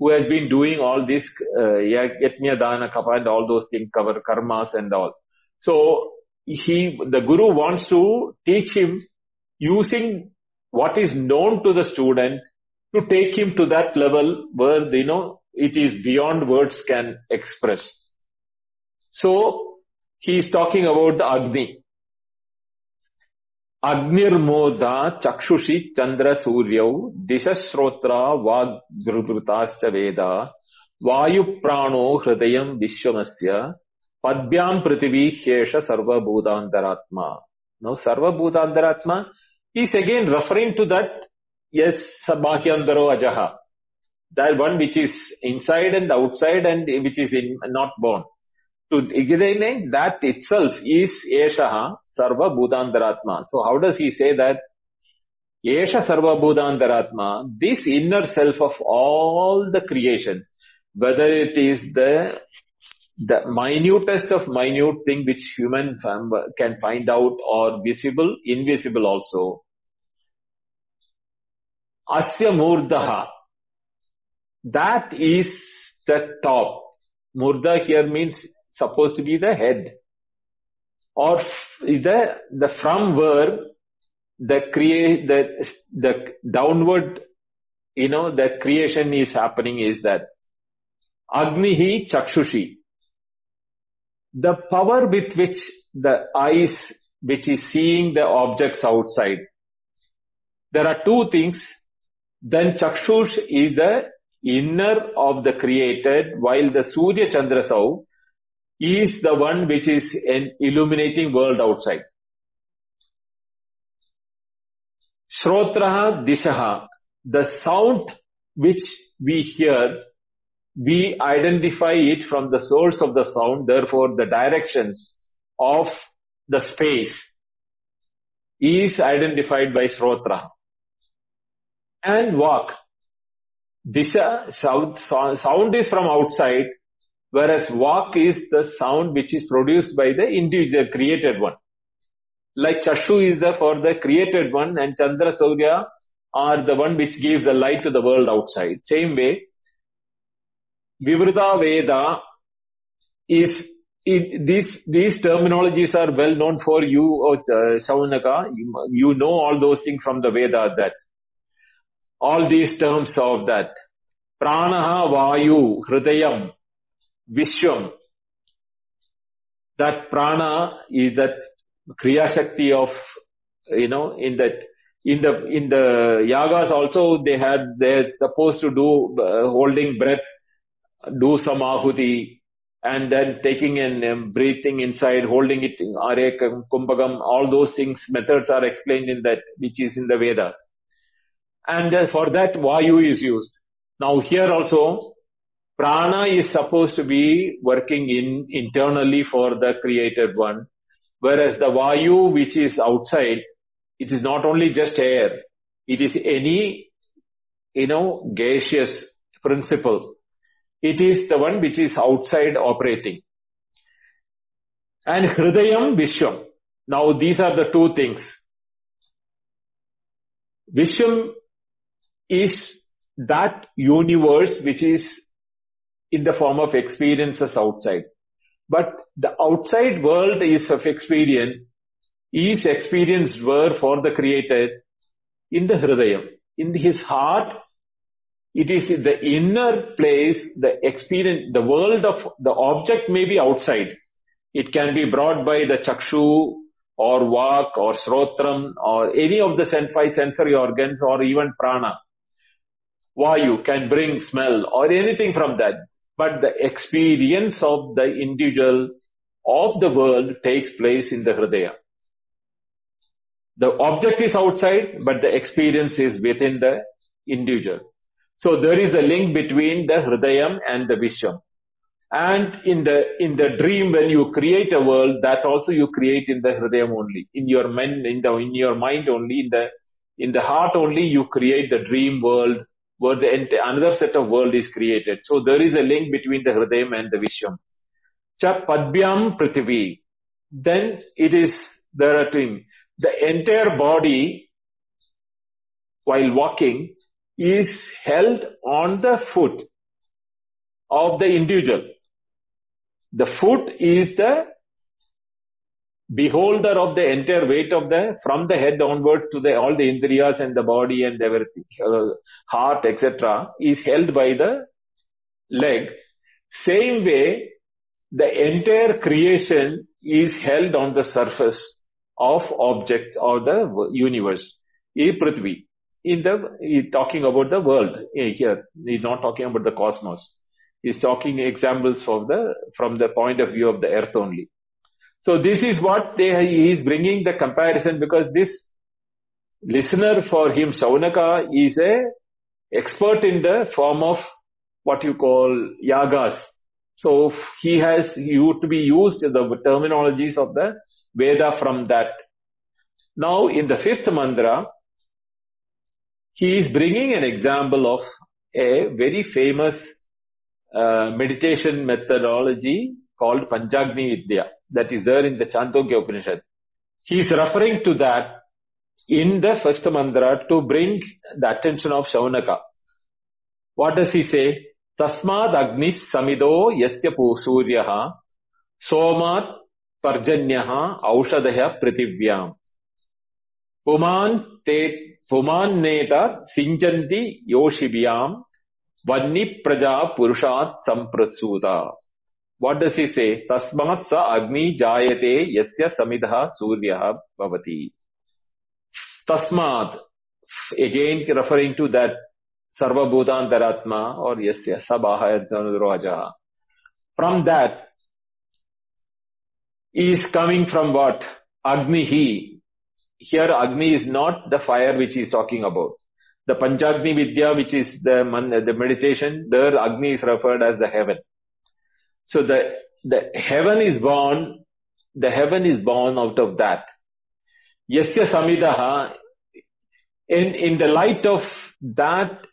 who has been doing all this uh, yajna dana kapa and all those things cover karmas and all. So he the guru wants to teach him using what is known to the student to take him to that level where you know it is beyond words can express. So he is talking about the agni अग्निर्मोधा चक्षुषि चंद्र सूर्यौ दिशश्रोत्र वाग्धृताश्च वेद वायु प्राणो हृदय विश्वमस्य पद्भ्याम पृथ्वी शेष सर्वभूतांतरात्मा no सर्वभूतांतरात्मा is again referring to that yes sabhahyandaro ajaha that one which is inside and outside and which is in, not born to explain that itself is Eshaha Sarva Bhutantaratma. So how does he say that? Esha Sarva Bhutantaratma, this inner self of all the creations, whether it is the the minutest of minute thing which human can find out or visible, invisible also. Asya Murdaha. That is the top. Murda here means supposed to be the head. Or the, the from where the create, the, the downward, you know, the creation is happening is that Agnihi Chakshushi. The power with which the eyes, which is seeing the objects outside. There are two things. Then Chakshush is the inner of the created, while the Surya Chandrasau is the one which is an illuminating world outside. Shrotraha Dishaha, the sound which we hear, we identify it from the source of the sound, therefore the directions of the space is identified by Shrotra. And Vak, Disha, sound, sound is from outside, whereas Vak is the sound which is produced by the individual created one. Like Chakshu is the for the created one and Chandra Surya are the one which gives the light to the world outside. Same way, Vivrita Veda is it, these these terminologies are well known for you, uh, Shaunaka. You, you know all those things from the Veda that all these terms of that pranaha, vayu, hridayam, vishwam. That prana is that kriya shakti of you know in that in the in the yagas also they had they're supposed to do uh, holding breath, do some ahuti, and then taking and um, breathing inside, holding it, are kumbhagam, all those things methods are explained in that which is in the Vedas and for that Vayu is used. Now here also, prana is supposed to be working in internally for the created one, whereas the Vayu which is outside, it is not only just air, it is any, you know, gaseous principle. It is the one which is outside operating. And Hridayam Vishwam. Now these are the two things. Vishwam is that universe which is in the form of experiences outside. But the outside world is of experience, is experienced were for the creator in the Hridayam. In his heart, it is the inner place, the experience, the world of the object may be outside. It can be brought by the chakshu or vak or srotram or any of the five sensory organs or even prana vayu can bring smell or anything from that. But the experience of the individual of the world takes place in the Hridaya. The object is outside, but the experience is within the individual. So there is a link between the Hridayam and the Vishwam. And in the, in the dream, when you create a world, that also you create in the Hridayam only. In your mind, in the, in your mind only, in the, in the heart only, you create the dream world where the another set of world is created. So there is a link between the Hridayam and the Vishwam. Cha Padbyam Prithivi. Then it is, there two. The entire body, while walking, is held on the foot of the individual. The foot is the beholder of the entire weight of the from the head onward to the all the indriyas and the body and everything uh, heart etc is held by the leg. Same way the entire creation is held on the surface of object or the universe. E prithvi. In the talking about the world here. He's not talking about the cosmos. He's talking examples of the from the point of view of the earth only so this is what they, he is bringing the comparison because this listener for him, Shaunaka, is a expert in the form of what you call yagas. So he has you to be used the terminologies of the Veda from that. Now in the fifth mantra, he is bringing an example of a very famous uh, meditation methodology called Panchagni Vidya that is there in the Chandogya Upanishad. He is referring to that in the first mantra to bring the attention of Shaunaka. What does he say? Tasmad Agnis Samido Yasya Suryaha Somat Parjanyaha Aushadaya Prativyam. Puman te Puman neta Sinjanti Yoshibhyam Vanni Praja Purushat Samprasuda. What does he say? Tasmat sa Agni Jayate Yasya Samidha Suryaha Bhavati. Tasmat, again referring to that Sarvabhutantaratma or Yasya Sabahaya Janudroja. From that is coming from what? Agnihi. Here Agni is not the fire which he is talking about. The Panchagni Vidya which is the, the meditation, there Agni is referred as the heaven. So the, the heaven is born, the heaven is born out of that. Yasya Samidaha, in, in the light of that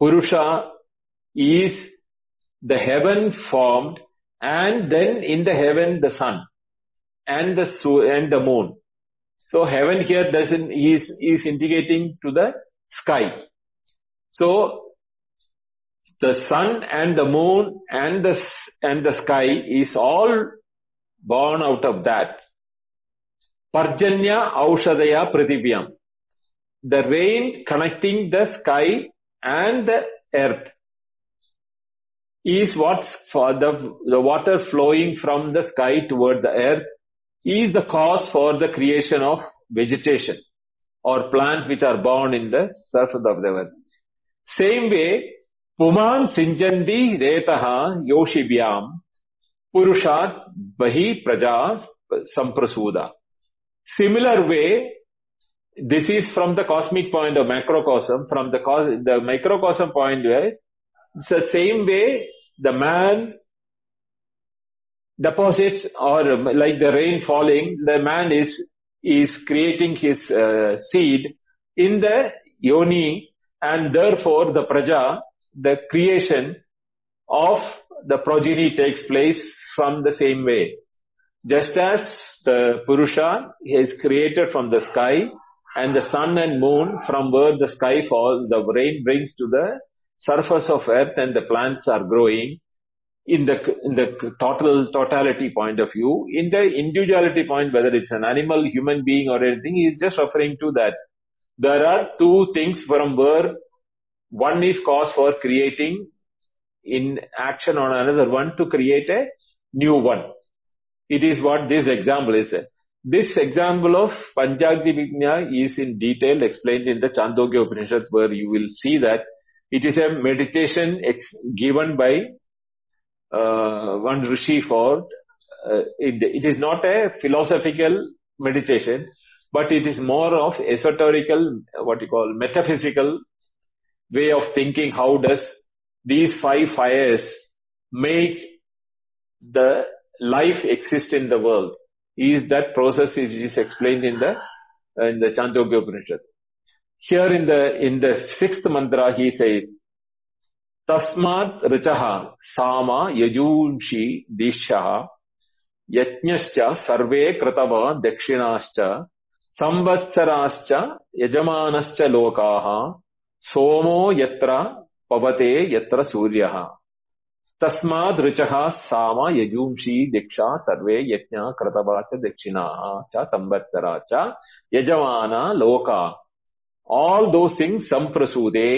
Purusha is the heaven formed and then in the heaven the sun and the and the moon. So heaven here doesn't is is indicating to the sky. So the sun and the moon and the and the sky is all born out of that. Parjanya Aushadaya Pratibhyam. The rain connecting the sky and the earth is what's for the, the water flowing from the sky toward the earth is the cause for the creation of vegetation or plants which are born in the surface of the earth. Same way, Puman Sinjandi Retaha Yoshibhyam Purushat Bahi Praja Samprasuda. Similar way, this is from the cosmic point of macrocosm, from the, the microcosm point where it's the same way the man deposits or like the rain falling, the man is, is creating his uh, seed in the yoni and therefore the praja, the creation of the progeny takes place from the same way. Just as the Purusha is created from the sky and the sun and moon from where the sky falls, the rain brings to the surface of earth and the plants are growing in the in the total totality point of view in the individuality point whether it's an animal human being or anything is just referring to that there are two things from where one is cause for creating in action on another one to create a new one. It is what this example is. This example of Panchagni Vidya is in detail explained in the Chandogya Upanishad where you will see that it is a meditation given by uh, one rishi for uh, it, it is not a philosophical meditation, but it is more of esoterical, what you call metaphysical way of thinking. How does these five fires make the life exist in the world? Is that process is, is explained in the in the Chandogya Upanishad. Here in the in the sixth mantra, he says, तस्मात् ऋचः साम यजूंषि दीक्षः यज्ञश्च सर्वे कृतव दक्षिणाश्च संवत्सराश्च यजमानश्च लोकाः सोमो यत्र पवते यत्र सूर्यः। तस्माद् ऋचः साम यजूंषी दीक्षा सर्वे यज्ञा कृतवा च दक्षिणाः च संवत्सरा च यजमाना लोका। ऑल दो सिंग संप्रसूदे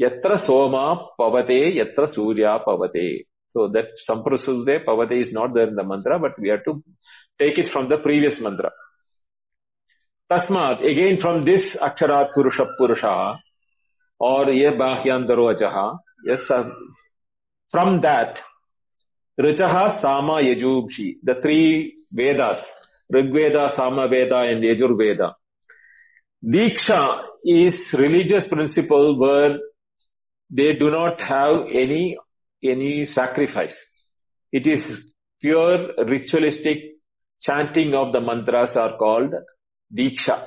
यत्र सोमा पवते, यत्र सूर्या पवते। सो दट संप्रसूदे पवते is not there in the mantra but we have to take it from the previous mantra तस्माद् अगेन फ्रॉम दिस अक्षरात् पुरुष, पुरुषः or Ye Bahyandaro Ajaha, yes, uh, from that, Richaha Sama Yajubshi, the three Vedas, Rig Veda, Sama Veda and Yajur Veda. Diksha is religious principle where they do not have any any sacrifice. It is pure ritualistic chanting of the mantras are called diksha.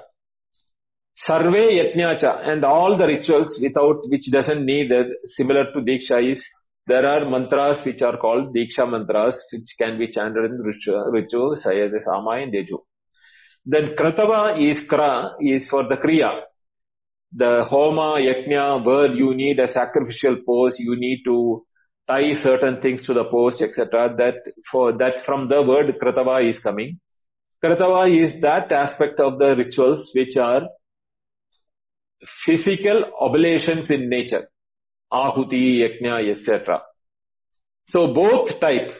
Sarve yatnyacha and all the rituals without which doesn't need a, similar to diksha is there are mantras which are called Diksha mantras, which can be chanted in Ritu, Ritu Sayad, Sama and Deju. Then Kratava is Kra, is for the Kriya. The Homa, Yajna, where you need a sacrificial pose, you need to tie certain things to the post, etc. That for that from the word Kratava is coming. Kratava is that aspect of the rituals which are physical oblations in nature. Ahuti, Yajna, etc. So both type,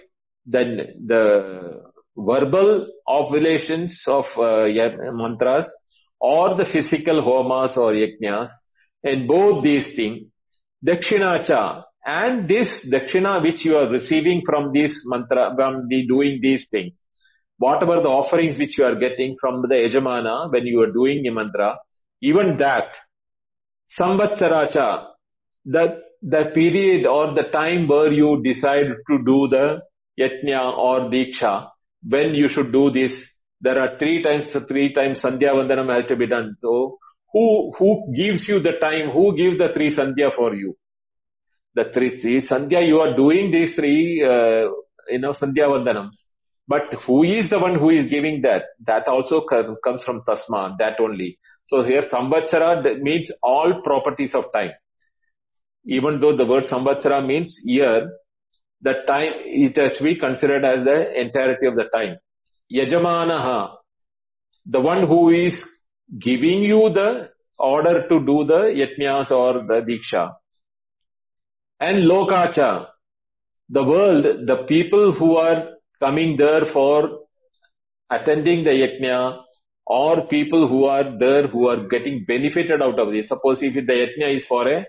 then the verbal oblations of uh, mantras or the physical homas or yajnas, and both these things, dakshinacha, and this dakshina which you are receiving from this mantra, from the doing these things, whatever the offerings which you are getting from the yajamana when you are doing a mantra, even that, samvatsaracha, the, the period or the time where you decide to do the yajna or diksha, when you should do this, there are three times, three times Sandhya Vandanam has to be done. So, who, who gives you the time? Who gives the three Sandhya for you? The three, three Sandhya, you are doing these three, uh, you know, Sandhya Vandanams. But who is the one who is giving that? That also comes from Tasma, that only. So here Samvatsara means all properties of time. Even though the word Samvatsara means year, the time, it has to be considered as the entirety of the time. Yajamanaha, the one who is giving you the order to do the yatnyas or the diksha. And lokacha, the world, the people who are coming there for attending the yajna or people who are there who are getting benefited out of this. Suppose if the yajna is for a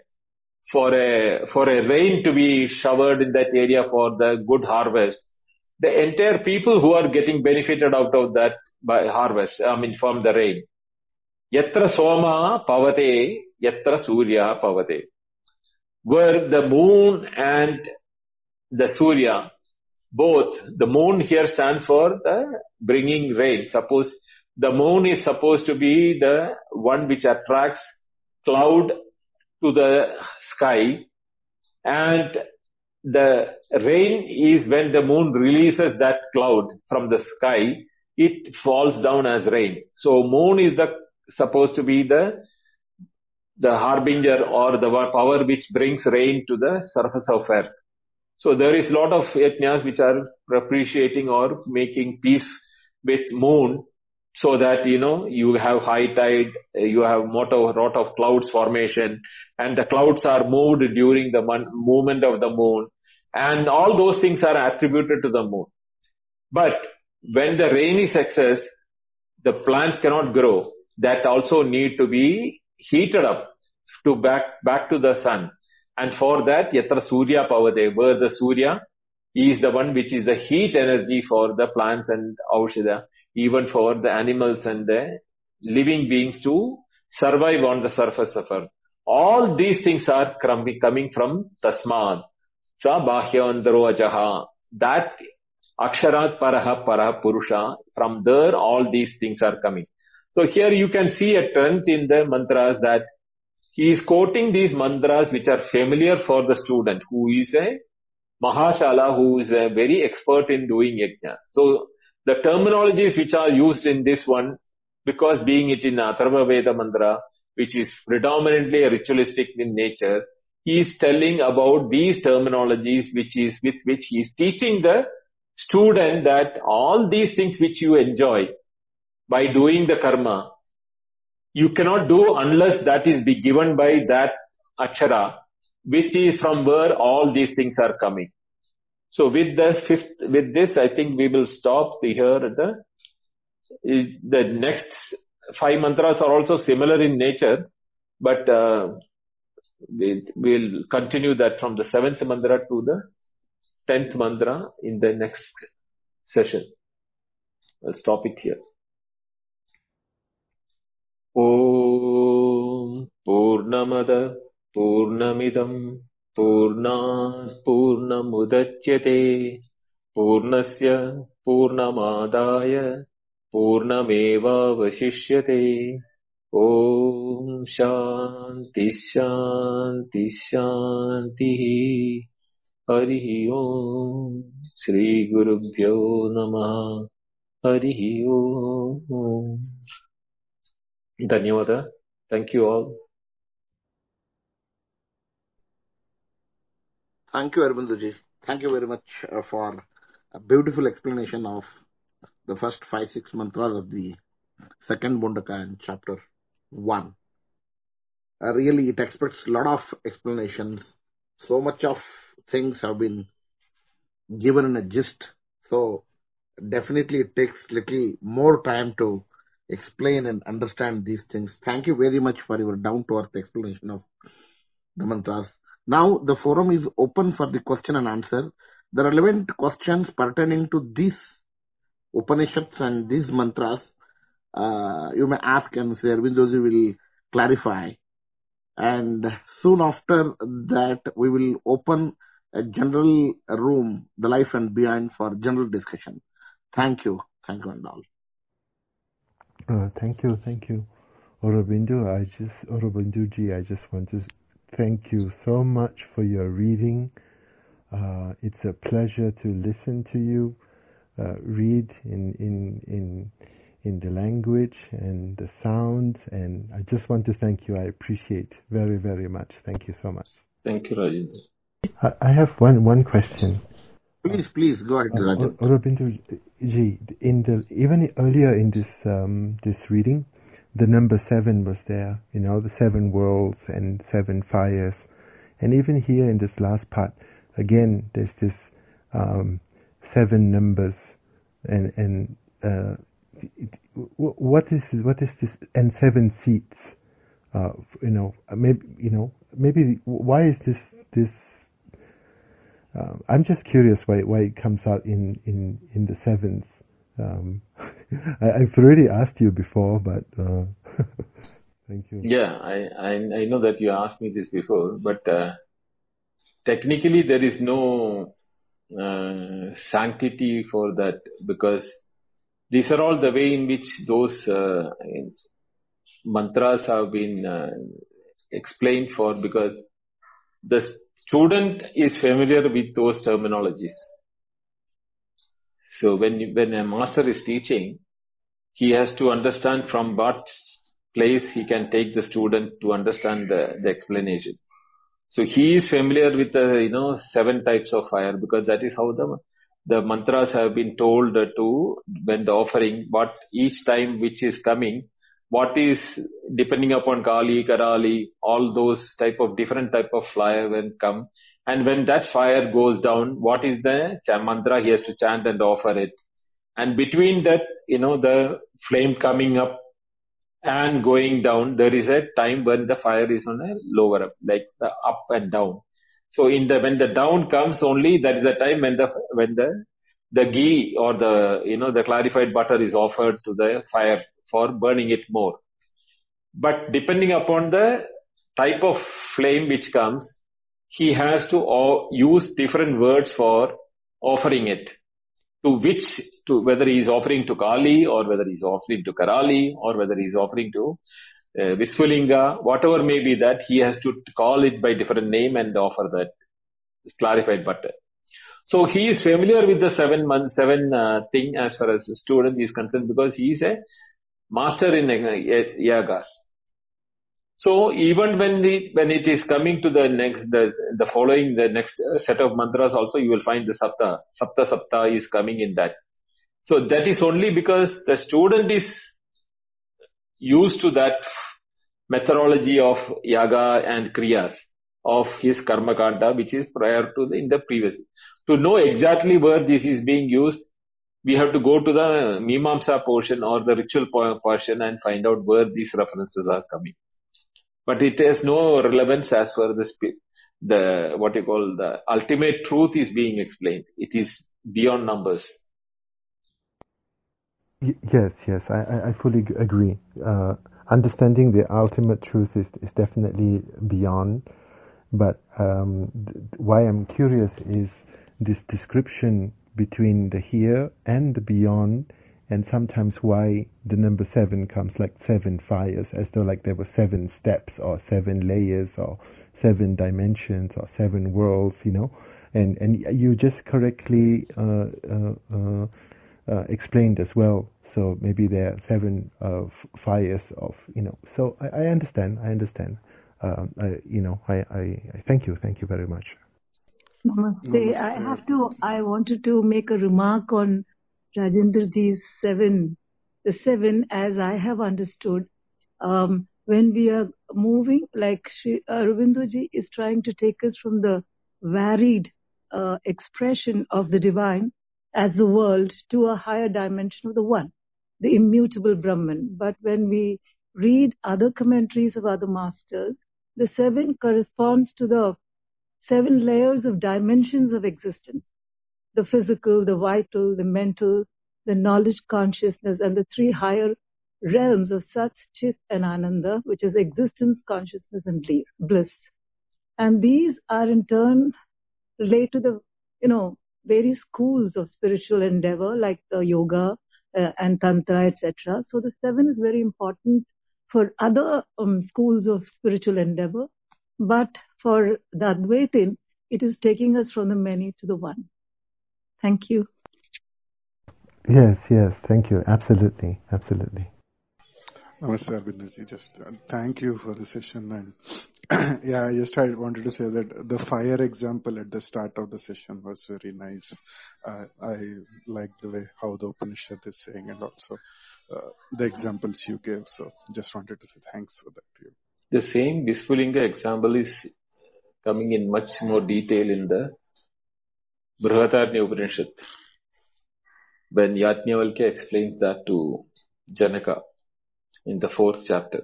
for a for a rain to be showered in that area for the good harvest, the entire people who are getting benefited out of that by harvest, I mean from the rain. Yatra Soma Pavate, Yatra Surya Pavate. Where the moon and the Surya, both, the moon here stands for the bringing rain. Suppose the moon is supposed to be the one which attracts cloud to the sky and the rain is when the moon releases that cloud from the sky, it falls down as rain. So moon is the supposed to be the the harbinger or the power which brings rain to the surface of earth. So there is lot of yajnas which are appreciating or making peace with moon so that you know you have high tide, you have lot of, lot of clouds formation, and the clouds are moved during the movement of the moon, and all those things are attributed to the moon. But when the rain is excess, the plants cannot grow. That also need to be heated up to back back to the sun, and for that yatra surya pavade, where the surya is the one which is the heat energy for the plants and aushada even for the animals and the living beings to survive on the surface of earth. All these things are coming from Tasmad. Sa Bahyandaro Ajaha. That Aksharat Paraha Paraha Purusha. From there all these things are coming. So here you can see a trend in the mantras that he is quoting these mantras which are familiar for the student who is a Mahashala who is a very expert in doing yajna. So the terminologies which are used in this one, because being it in Atharva Veda mantra, which is predominantly ritualistic in nature, he is telling about these terminologies which is with which he is teaching the student that all these things which you enjoy by doing the karma, you cannot do unless that is be given by that akshara, which is from where all these things are coming. So with the fifth, with this, I think we will stop the here. The the next five mantras are also similar in nature, but uh, we will continue that from the seventh mantra to the tenth mantra in the next session. I'll stop it here. ॐ पूर्णमद पूर्णमिदम् पूर्णमुदच्यते। पूर्णस्य पूर्णमादाय पूर्णमेवावशिष्यते। ॐ शान्ति शान्ति शान्तिः। हरिः ओम् श्रीगुरुभ्यो नमः। हरिः ओम्। धन्यवाद। Thank you all. Thank you, Arvinduji. Thank you very much uh, for a beautiful explanation of the first five, six mantras of the second Mundaka in chapter 1. Uh, really, it expects a lot of explanations. So much of things have been given in a gist. So, definitely it takes little more time to explain and understand these things. Thank you very much for your down to earth explanation of the mantras. Now the forum is open for the question and answer. The relevant questions pertaining to these Upanishads and these mantras, uh, you may ask and Sri Arvindoji will clarify. And soon after that, we will open a general room, the life and beyond for general discussion. Thank you. Thank you and all. Uh, thank you, thank you. Aurobindo, I just, I just want to thank you so much for your reading. Uh, it's a pleasure to listen to you uh, read in, in, in, in the language and the sounds. And I just want to thank you. I appreciate very, very much. Thank you so much. Thank you, Rajendra. I, I have one, one question. Please, please go ahead, Uh, Rajan. Aurobindo ji, in the even earlier in this um, this reading, the number seven was there. You know, the seven worlds and seven fires, and even here in this last part, again, there's this um, seven numbers, and and uh, what is what is this and seven seats? Uh, you know, maybe you know maybe why is this this uh, I'm just curious why why it comes out in in in the sevens. Um, I, I've already asked you before, but uh, thank you. Yeah, I, I I know that you asked me this before, but uh, technically there is no uh, sanctity for that because these are all the way in which those uh, mantras have been uh, explained for because the student is familiar with those terminologies. So when when a master is teaching, he has to understand from what place he can take the student to understand the, the explanation. So he is familiar with the you know seven types of fire because that is how the the mantras have been told to when the offering what each time which is coming what is depending upon Kali, Karali, all those type of different type of fire when come and when that fire goes down what is the mantra he has to chant and offer it and between that you know the flame coming up and going down, there is a time when the fire is on a lower up, like the up and down. So in the when the down comes only, that is the time when the when the the ghee or the you know the clarified butter is offered to the fire for burning it more. But depending upon the type of flame which comes, he has to uh, use different words for offering it to which to whether he is offering to Kali or whether he is offering to Karali or whether he is offering to uh, whatever may be that he has to call it by different name and offer that clarified butter. So he is familiar with the seven month seven uh, thing as far as the student is concerned because he is a master in uh, yagas. So even when the when it is coming to the next the the following the next set of mantras also you will find the sapta sapta sapta is coming in that. So that is only because the student is used to that methodology of yaga and kriyas of his karma kanda which is prior to the in the previous. To know exactly where this is being used, we have to go to the mimamsa portion or the ritual portion and find out where these references are coming but it has no relevance as far as the the what you call the ultimate truth is being explained. It is beyond numbers. Yes, yes, I, I, I fully agree. Uh, understanding the ultimate truth is, is definitely beyond. But um, th- why I'm curious is this description between the here and the beyond, and sometimes why the number seven comes like seven fires, as though like there were seven steps or seven layers or seven dimensions or seven worlds, you know. and and you just correctly uh, uh, uh, uh, explained as well. So maybe there are seven uh, f- fires of you know. So I, I understand. I understand. Um, I, you know, I, I, I thank you. Thank you very much. Namaste. I have to, I wanted to make a remark on Rajendraji's seven. The seven, as I have understood, um, when we are moving, like Shri Aurobindo is trying to take us from the varied uh, expression of the divine as the world to a higher dimension of the one, the immutable Brahman. But when we read other commentaries of other masters, the seven corresponds to the seven layers of dimensions of existence the physical, the vital, the mental, the knowledge consciousness, and the three higher realms of Sat, Chit, and Ananda, which is existence, consciousness, and bliss. And these are in turn relate to the, you know, various schools of spiritual endeavor, like the yoga uh, and tantra, etc. So the seven is very important for other um, schools of spiritual endeavor, but for the Advaitin, it is taking us from the many to the one. Thank you. Yes, yes, thank you. Absolutely, absolutely. Namaste, Arvindaji. Just uh, thank you for the session. And yeah, I just I wanted to say that the fire example at the start of the session was very nice. Uh, I like the way how the Upanishad is saying and also uh, the examples you gave. So just wanted to say thanks for that to you. The same Visphulinga example is coming in much more detail in the Brihadaranya Upanishad when Yajnavalkya explains that to Janaka in the fourth chapter.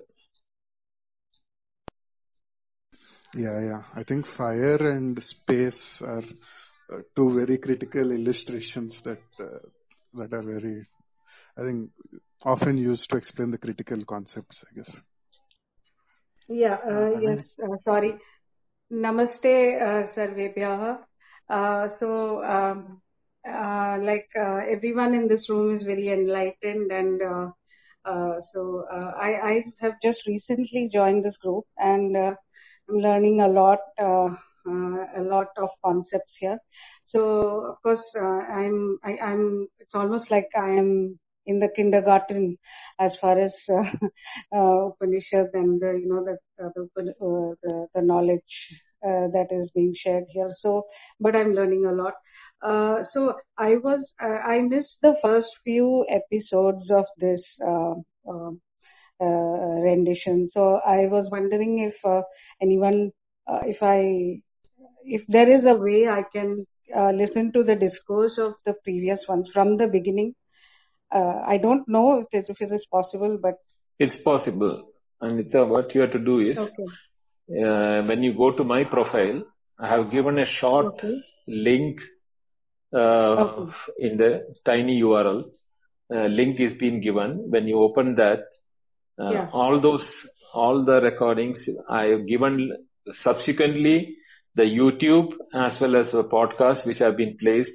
Yeah, yeah. I think fire and space are uh, two very critical illustrations that uh, that are very, I think, often used to explain the critical concepts. I guess. Yeah. Uh, yes. Uh, sorry. Namaste, uh, Sarvebhyaha. Uh, so, um, uh, like uh, everyone in this room is very enlightened, and so I, I have just recently joined this group, and I'm learning a lot, a lot of concepts here. So, of course, I'm, I, I'm. It's almost like I am in the kindergarten as far as uh, uh, Upanishad and the, you know the the, uh, the the knowledge that is being shared here. So, but I'm learning a lot. Uh, so I was uh, I missed the first few episodes of this uh, um, uh, rendition. So I was wondering if uh, anyone, uh, if I, if there is a way I can uh, listen to the discourse of the previous ones from the beginning. Uh, I don't know if it, if it is possible, but It's possible. Anita, what you have to do is okay, uh, when you go to my profile, I have given a short okay, link uh, okay, in the tiny URL. Uh, link is being given. When you open that, uh, yeah, all those, all the recordings I have given subsequently the YouTube as well as the podcast which have been placed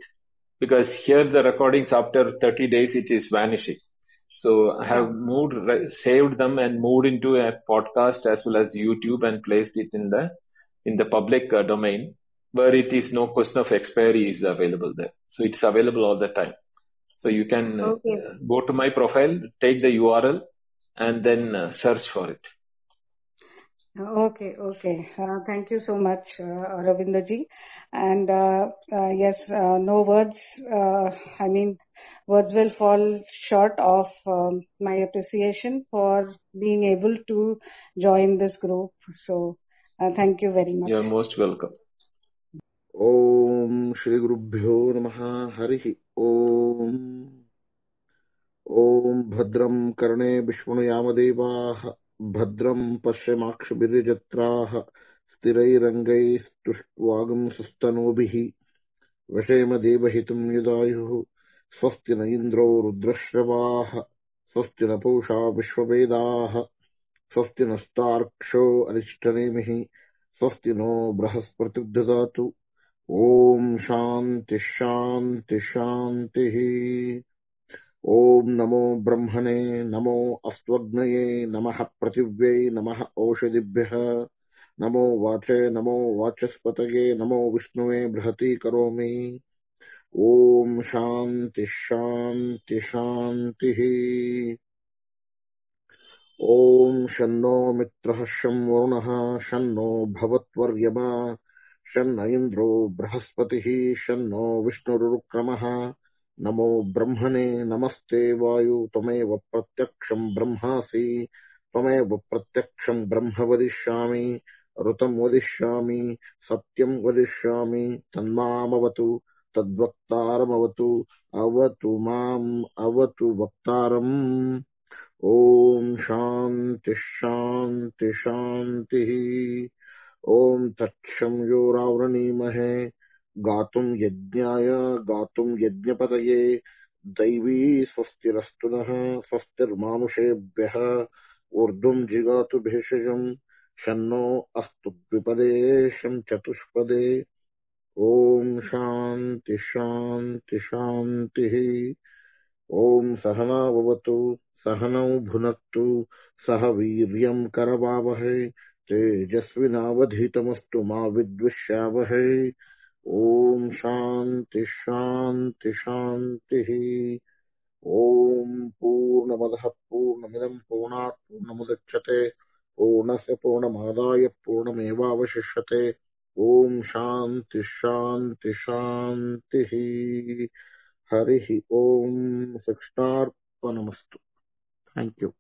because here the recordings after 30 days it is vanishing. So I have moved, saved them and moved into a podcast as well as YouTube and placed it in the in the public uh, domain where it is no question of expiry is available there. So it's available all the time. So you can uh, okay, go to my profile, take the URL, and then uh, search for it. okay, okay. Uh, thank you so much, uh, Ravindaji. And uh, uh, yes, uh, no words. Uh, I mean, words will fall short of um, my appreciation for being able to join this group. So, uh, thank you very much. You're most welcome. ॐ श्रीगुरुभ्यो नमः हरिः ॐ ॐ भद्रं कर्णे विष्णुयामदेवाः भद्रं पश्यमाक्षभिर्यजत्राः स्थिरैरङ्गैस्तुष्ट्वागुंसस्तनूभिः वशेम देवहितं यदायुः स्वस्ति न इन्द्रो रुद्रश्रवाः, स्वस्ति न पूषा विश्ववेदाः, स्वस्ति नस्तार्क्ष्यो अरिष्टनेमिः स्वस्ति नो बृहस्पतिर्ददातु। ॐ शान्तिः शान्तिः शान्तिः। ॐ नमो ब्रह्मणे, नमो अस्त्वग्नये, नमः पृथिव्यै, नमः ओषधिभ्यः नमो वाचे, नमो वाचस्पतये, नमो विष्णुवे बृहती करोमि। शान्तिः ॐ शन्नो मित्रः शं वरुणः शन्नो भवत्वर्यमा शन्न इन्द्रो बृहस्पतिः शन्नो विष्णुरुक्रमः नमो ब्रह्मणे नमस्ते वायु त्वमेव प्रत्यक्षम् ब्रह्मासि त्वमेव प्रत्यक्षम् ब्रह्म वदिष्यामि ऋतम् वदिष्यामि सत्यम् वदिष्यामि तन्मामवतु तद्वक्तारमवतु, अवतु माम्, अवतु वक्तारम्। ॐ शान्ति शान्ति, शान्तिः। ॐ तत्क्षं यो रावृणीमहे गातुम् यज्ञाय गातुम् यज्ञपतये। दैवी स्वस्तिरस्तु नः, स्वस्तिर्मानुषेभ्यः। ऊर्ध्वम् जिगातु भेषजम्, शन्नो अस्तु द्विपदे शं चतुष्पदे। ॐ शान्ति शान्ति शान्तिः ॐ सहना भवतु, सहनौ भुनक्तु सह वीर्यम् करवावहै, तेजस्विनावधीतमस्तु मा विद्विष्यावहै। ॐ शान्ति शान्ति शान्तिः ॐ पूर्णमदः पूर्णमिदम् पूर्णात् पूर्णमुदच्छते, पूर्णस्य पूर्णमादाय पूर्णमेवावशिष्यते। ॐ शान्ति शान्ति शान्तिः हरिः ॐ कृष्णार्पणमस्तु थैंक यू